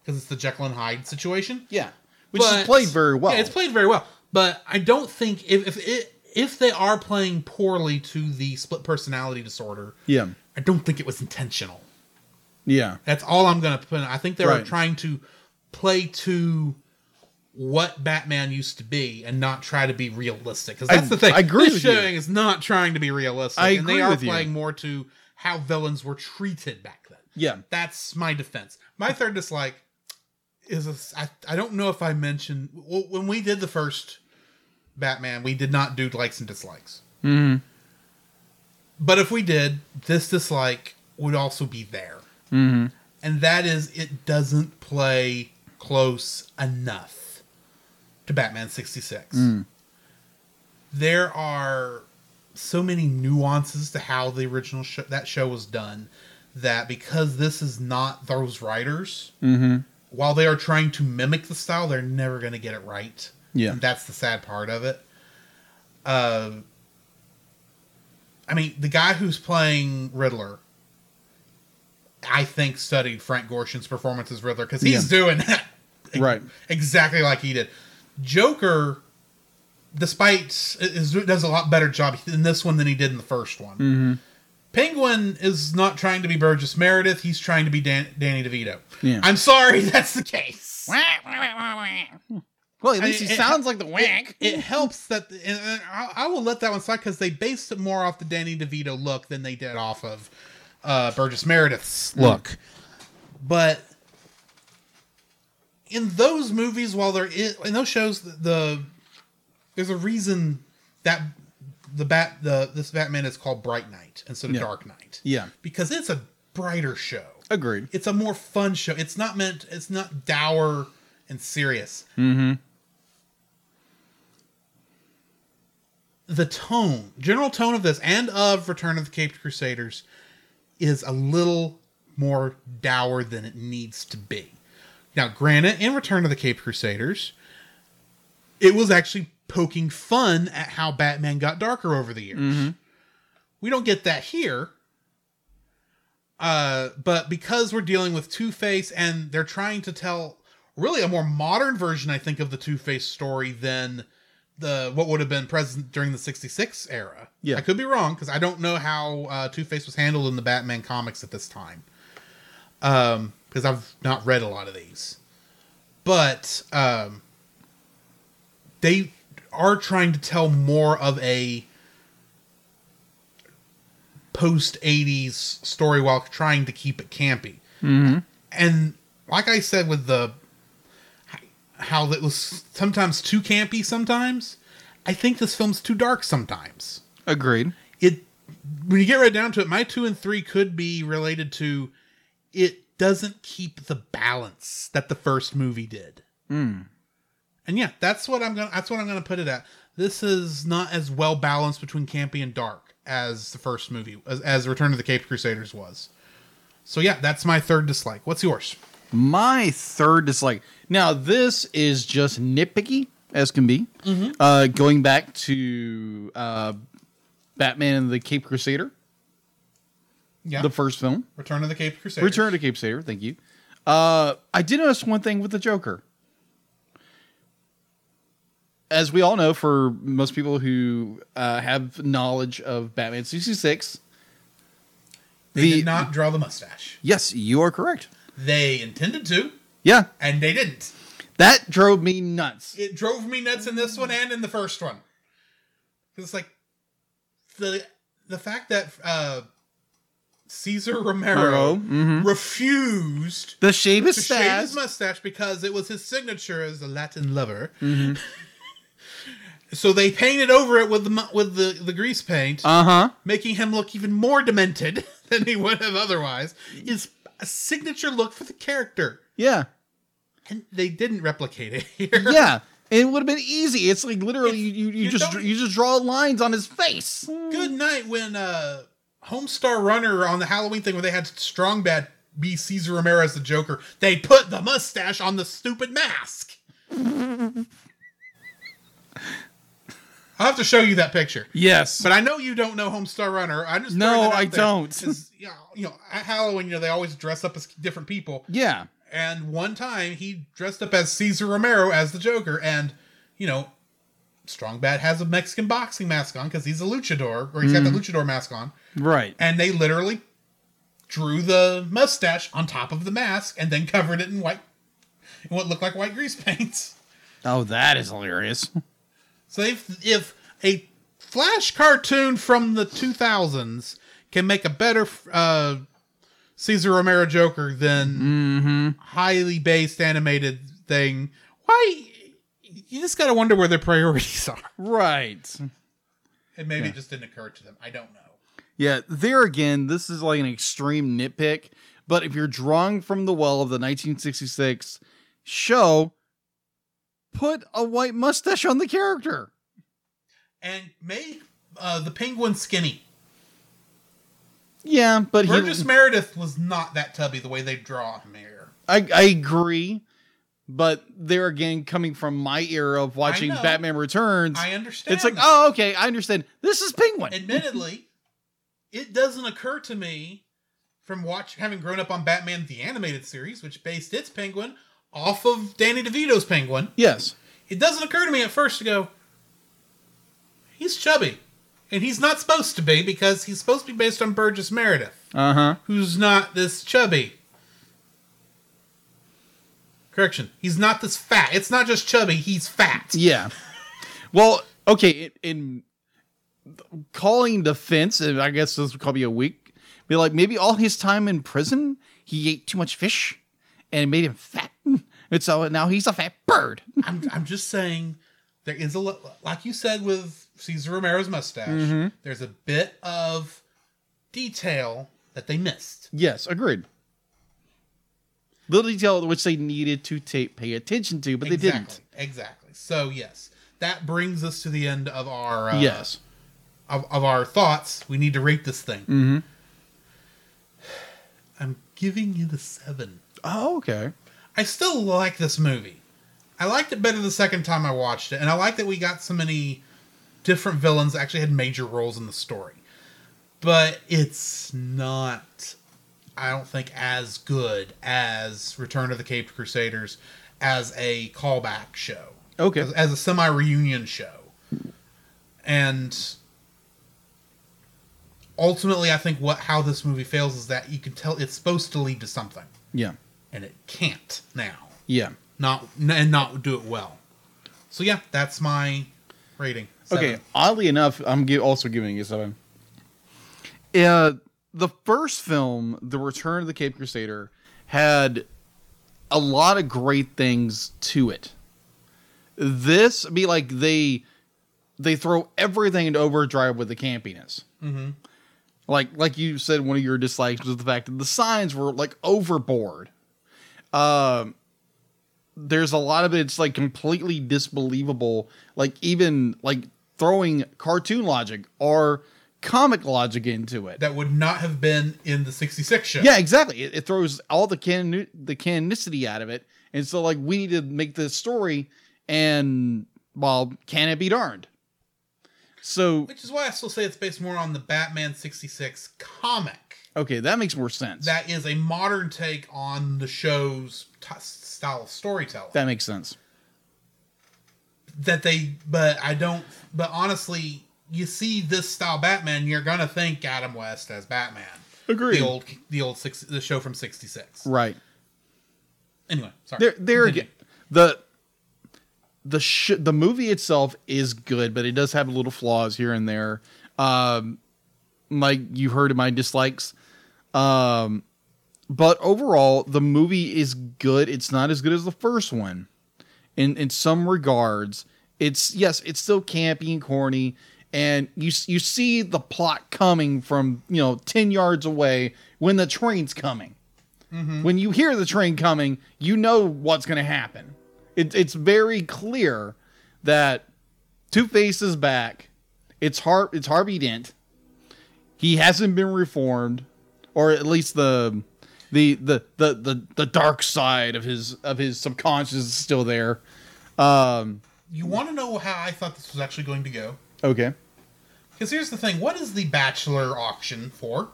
Because it's the Jekyll and Hyde situation. Yeah. Which But- is played very well. Yeah, it's played very well. But I don't think if if it, if they are playing poorly to the split personality disorder, Yeah. I don't think it was intentional. Yeah. That's all I'm going to put. in. I think they were trying to play to what Batman used to be and not try to be realistic. Because that's I- the thing. I agree This with you. showing is not trying to be realistic. I and they are with you. playing more to how villains were treated back then. Yeah. That's my defense. My third dislike is a, I, I don't know if I mentioned when we did the first Batman, we did not do likes and dislikes. Mm-hmm. But if we did, this dislike would also be there. Mm-hmm. And that is, it doesn't play close enough to Batman 66. Mm. There are so many nuances to how the original show, that show was done that because this is not those writers, Mm-hmm. while they are trying to mimic the style, they're never going to get it right. Yeah. And that's the sad part of it. Uh, I mean, the guy who's playing Riddler, I think studied Frank Gorshin's performance as Riddler because he's doing that (laughs) Right. exactly like he did. Joker, despite is, does a lot better job in this one than he did in the first one. Mm-hmm. Penguin is not trying to be Burgess Meredith; he's trying to be Dan- Danny DeVito. Yeah. I'm sorry, (laughs) that's the case. Well, at least I- he it- sounds like the wank. It, it helps that, and I, I will let that one slide because they based it more off the Danny DeVito look than they did off of uh, Burgess Meredith's look. But in those movies, while there is in those shows, the, the there's a reason that the bat the this Batman is called Bright Knight instead of Yeah. Dark Knight yeah. because it's a brighter show Agreed. it's a more fun show. It's not meant. It's not dour and serious. Mm-hmm. The tone, general tone of this and of Return of the Caped Crusaders, is a little more dour than it needs to be. Now, granted, in Return of the Caped Crusaders, it was actually poking fun at how Batman got darker over the years. We don't get that here. Uh, but because we're dealing with Two Face and they're trying to tell really a more modern version, I think, of the Two Face story than the what would have been present during the '66 era. Yeah. I could be wrong because I don't know how uh, Two Face was handled in the Batman comics at this time. Um, because I've not read a lot of these, but um, they are trying to tell more of a post 80s story while trying to keep it campy. Mm-hmm. And like I said with the how it was sometimes too campy sometimes, I think this film's too dark sometimes. Agreed. It when you get right down to it, my 2 and 3 could be related to it doesn't keep the balance that the first movie did. Mm. And yeah, that's what I'm gonna that's what I'm gonna put it at. This is not as well balanced between campy and dark as the first movie, as, as Return of the Cape Crusaders was. So yeah, that's my third dislike. What's yours? My third dislike. Now, this is just nitpicky as can be. Mm-hmm. Uh, going back to uh, Batman and the Cape Crusader, Yeah, the first film. Return of the Cape Crusaders. Return to Cape Crusader. Thank you. Uh, I did notice one thing with the Joker. As we all know, for most people who uh, have knowledge of Batman 66, They the- did not draw the mustache. yes, you are correct. They intended to, Yeah, and they didn't. that drove me nuts. It drove me nuts in this one and in the first one. It's like the the fact that uh, Cesar Romero mhm. refused The shave to shave his mustache because it was his signature as a Latin lover. Mm-hmm. (laughs) so they painted over it with the with the, the grease paint, Uh huh. making him look even more demented (laughs) than he would have otherwise. Is a signature look for the character, Yeah. and they didn't replicate it here. (laughs) Yeah. It would have been easy. It's like literally you, you, you you just you just draw lines on his face. Good night when uh Homestar Runner on the Halloween thing where they had Strong Bad be Cesar Romero as the Joker, they put the mustache on the stupid mask. I'll have to show you that picture. Yes. But I know you don't know Homestar Runner. I just No, throwing that out I there don't. You know, you know, at Halloween, you know, they always dress up as different people. yeah. And one time he dressed up as Cesar Romero as the Joker, and you know, Strong Bad has a Mexican boxing mask on because he's a luchador, or he's got the mm-hmm. luchador mask on, Right. and they literally drew the mustache on top of the mask and then covered it in white, in what looked like white grease (laughs) paints. Oh, that is hilarious. So if if a Flash cartoon from the 2000s can make a better uh, Cesar Romero Joker than highly based animated thing, why? You just gotta wonder where their priorities (laughs) are. Right. And maybe it just didn't occur to them. I don't know. Yeah, there again, this is like an extreme nitpick, but if you're drawing from the well of the 1966 show, put a white mustache on the character. And make uh, the penguin skinny. Yeah, but he, Burgess Meredith was not that tubby the way they draw him here. I, I agree, but there again, coming from my era of watching. Batman Returns, I understand. it's like, oh, okay, I understand. This is Penguin. admittedly, it doesn't occur to me from watch having grown up on Batman the animated series, which based its Penguin off of Danny DeVito's Penguin. yes. It doesn't occur to me at first to go, he's chubby. And he's not supposed to be because he's supposed to be based on Burgess Meredith, Uh huh. who's not this chubby. Correction, he's not this fat. It's not just chubby, he's fat. Yeah. Well, okay. In calling defense, and I guess this would call me a week. Be like maybe all his time in prison, he ate too much fish, and it made him fat. (laughs) And so now he's a fat bird. (laughs) I'm, I'm just saying there is a like you said with Cesar Romero's mustache. Mm-hmm. There's a bit of detail that they missed. Yes, agreed. Little detail which they needed to ta- pay attention to, but they didn't. Exactly. So yes, that brings us to the end of our uh, Yes. Of, of our thoughts. We need to rate this thing. Mm-hmm. I'm giving it a seven. Oh, okay. I still like this movie. I liked it better the second time I watched it, and I like that we got so many different villains that actually had major roles in the story. But it's not, I don't think, as good as Return of the Caped Crusaders as a callback show, Okay. as, as a semi reunion show. And ultimately, I think what how this movie fails is that you can tell it's supposed to lead to something, Yeah. and it can't now Yeah. not and not do it well. So yeah, that's my rating. Okay. Oddly enough, I'm also giving it seven. Uh, the first film, The Return of the Cape Crusader, had a lot of great things to it. This be like they they throw everything into overdrive with the campiness. Mhm. Like like you said, one of your dislikes was the fact that the signs were like overboard. Um, there's a lot of it, it's like completely disbelievable. Like even like throwing cartoon logic or comic logic into it. That would not have been in the '66 show. Yeah, exactly. It, it throws all the can the canonicity out of it, and so like we need to make this story, and well, can it be darned? So which is why I still say it's based more on the Batman '66 comic. okay, that makes more sense. That is a modern take on the show's t- style of storytelling. that makes sense. that they but I don't but honestly you see this style Batman you're gonna think Adam West as Batman Agree. the old the old six the show from 66 Right. anyway sorry There, there again, the the sh- the movie itself is good, but it does have little flaws here and there. Um, like you heard my dislikes. Um, but overall, the movie is good. It's not as good as the first one. In in some regards, it's yes, it's still campy and corny. and you you see the plot coming from you know ten yards away when the train's coming. When you hear the train coming, you know what's going to happen. It, it's very clear that Two Face is back. It's Har- It's Harvey Dent. He hasn't been reformed, or at least the the the the the, the dark side of his of his subconscious is still there. Um, You want to know how I thought this was actually going to go? okay. Because here's the thing: what is the Bachelor auction for?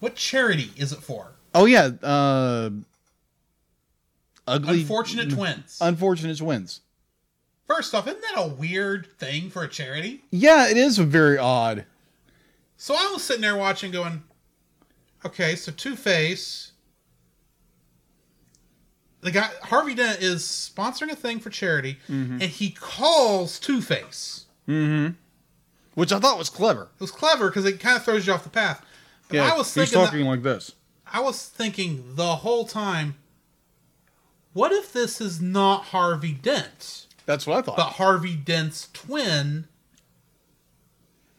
What charity is it for? Oh yeah. Uh, ugly. Unfortunate twins. Unfortunate twins. First off, isn't that a weird thing for a charity? Yeah, it is very odd. So I was sitting there watching, going, okay, so Two Face. The guy Harvey Dent is sponsoring a thing for charity, mm-hmm. and he calls Two Face. Mm-hmm. Which I thought was clever. It was clever because it kind of throws you off the path. But Yeah, I was he's thinking, that- talking like this. I was thinking the whole time, what if this is not Harvey Dent, That's what I thought. but Harvey Dent's twin,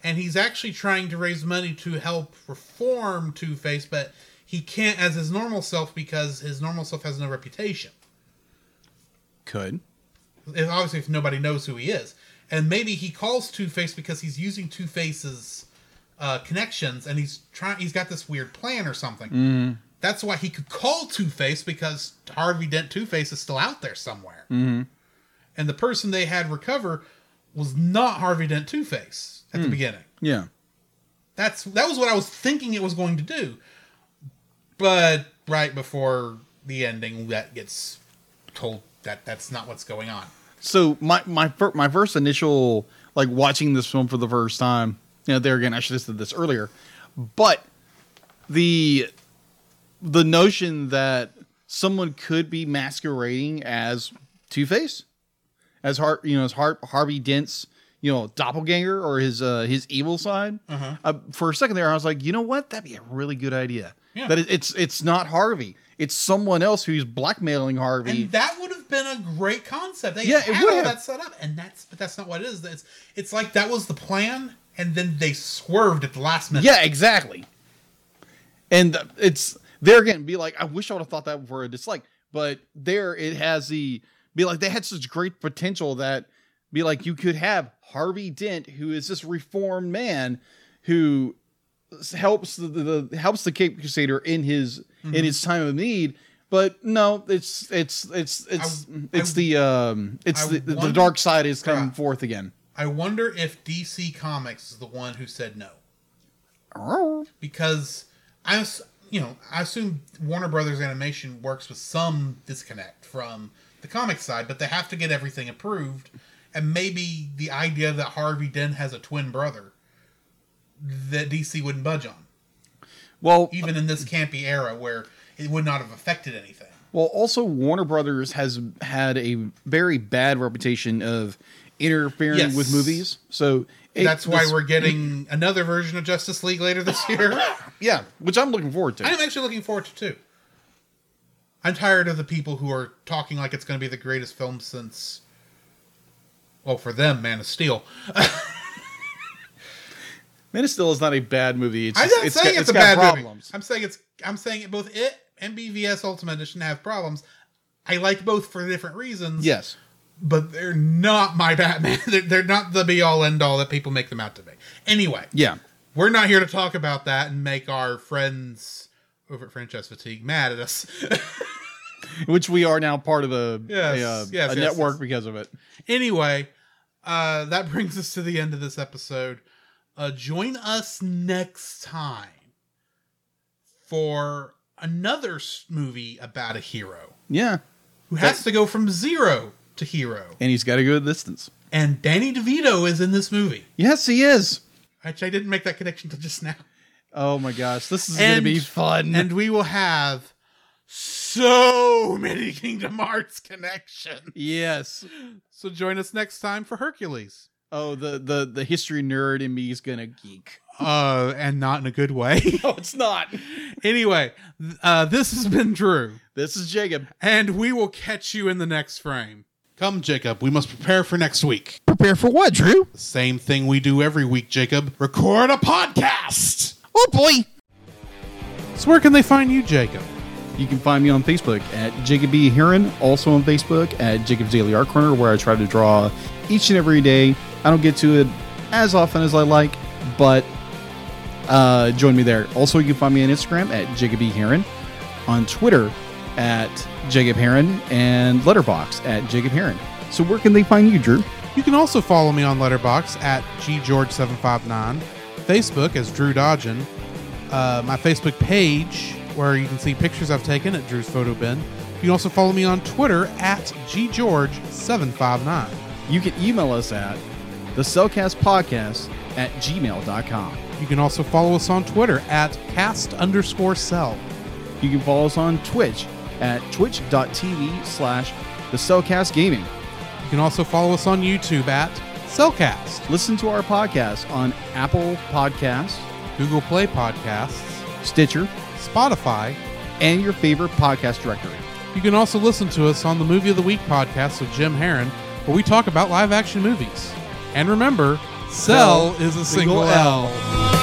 and he's actually trying to raise money to help reform Two Face, but he can't as his normal self because his normal self has no reputation. Could. And obviously, if nobody knows who he is, and maybe he calls Two Face because he's using Two Face's uh, connections, and he's trying. He's got this weird plan or something. That's why he could call Two Face because Harvey Dent Two Face is still out there somewhere. Mm-hmm. And the person they had recover was not Harvey Dent Two Face at the beginning. Yeah. That's that was what I was thinking it was going to do, but right before the ending, that gets told that that's not what's going on. So my my fir- my first initial like watching this film for the first time. You know, there again, I should have said this earlier, but the the notion that someone could be masquerading as Two Face, as Har- you know, as Har- Harvey Dent's you know doppelganger or his uh, his evil side. Uh, for a second there, I was like, you know what, that'd be a really good idea. Yeah. That it, it's it's not Harvey. It's someone else who's blackmailing Harvey. And that would have been a great concept. They Yeah, it would all have. that set up, and that's but that's not what it is. It's it's like that was the plan, and then they swerved at the last minute. Yeah, exactly. And it's there again. Be like, I wish I would have thought that before. It's dislike. but there it has the be like they had such great potential that be like you could have Harvey Dent, who is this reformed man who helps the, the, helps the Cape Crusader in his in his time of need. But no, it's it's it's it's I- it's I- the um it's I the, the, the dark side is coming Yeah. forth again. I wonder if DC Comics is the one who said no because I was you know I assume Warner Brothers Animation works with some disconnect from the comic side, but they have to get everything approved, and maybe the idea that Harvey Dent has a twin brother that DC wouldn't budge on. Well, even in this campy era where it would not have affected anything. Well, also Warner Brothers has had a very bad reputation of interfering Yes. with movies. So it- That's why this- we're getting another version of Justice League later this year. (laughs) yeah, which I'm looking forward to. I'm actually looking forward to too. I'm tired of the people who are talking like it's going to be the greatest film since, well, for them, Man of Steel. (laughs) Man of Steel is not a bad movie. It's I'm not it's saying got, it's, it's a bad problems. movie. I'm saying it's. I'm saying it both it and BVS Ultimate Edition have problems. I like both for different reasons. Yes. But they're not my Batman. (laughs) They're, they're not the be all end all that people make them out to be. Anyway, Yeah. we're not here to talk about that and make our friends over at Franchise Fatigue mad at us. (laughs) Which we are now part of a, Yes, a, uh, yes, a yes, network because of it. anyway, uh, that (laughs) brings us to the end of this episode. Uh, join us next time for another movie about a hero Yeah. who has to go from zero to hero. And he's got to go the distance. And Danny DeVito is in this movie. Yes, he is. Actually, I didn't make that connection until just now. Oh my gosh. This is going to be fun. and we will have so many (laughs) Kingdom Hearts connections. yes. So join us next time for Hercules. Oh, the, the, the history nerd in me is going to geek. (laughs) Uh, and not in a good way. (laughs) No, it's not. anyway, uh, this has been Drew, This is Jacob. and we will catch you in the next frame. Come, Jacob, we must prepare for next week. Prepare for what, Drew? The same thing we do every week, Jacob. Record a podcast! Oh boy. So where can they find you, Jacob? You can find me on Facebook at Jacob B. Heron, also on Facebook at Jacob's Daily Art Corner, where I try to draw each and every day. I don't get to it as often as I like, but uh, join me there. Also, you can find me on Instagram at Jacob B. Heron, on Twitter at Jacob Heron, and Letterboxd at Jacob Heron. So, where can they find you, Drew? You can also follow me on Letterboxd at ggeorge759, Facebook as Drew Dodgen, uh, my Facebook page where you can see pictures I've taken at Drew's Photo Bin. You can also follow me on Twitter at ggeorge759. You can email us at the Cel Cast Podcast at gmail.com. You can also follow us on Twitter at cast underscore cell. You can follow us on Twitch at twitch.tv slash the Cel Cast Gaming. You can also follow us on YouTube at Cel Cast, Listen to our podcast on Apple Podcasts, Google Play Podcasts, Stitcher, Spotify. and your favorite podcast directory. You can also listen to us on the Movie of the Week podcast with Jim Heron, where we talk about live action movies. And remember, Cel is a single L.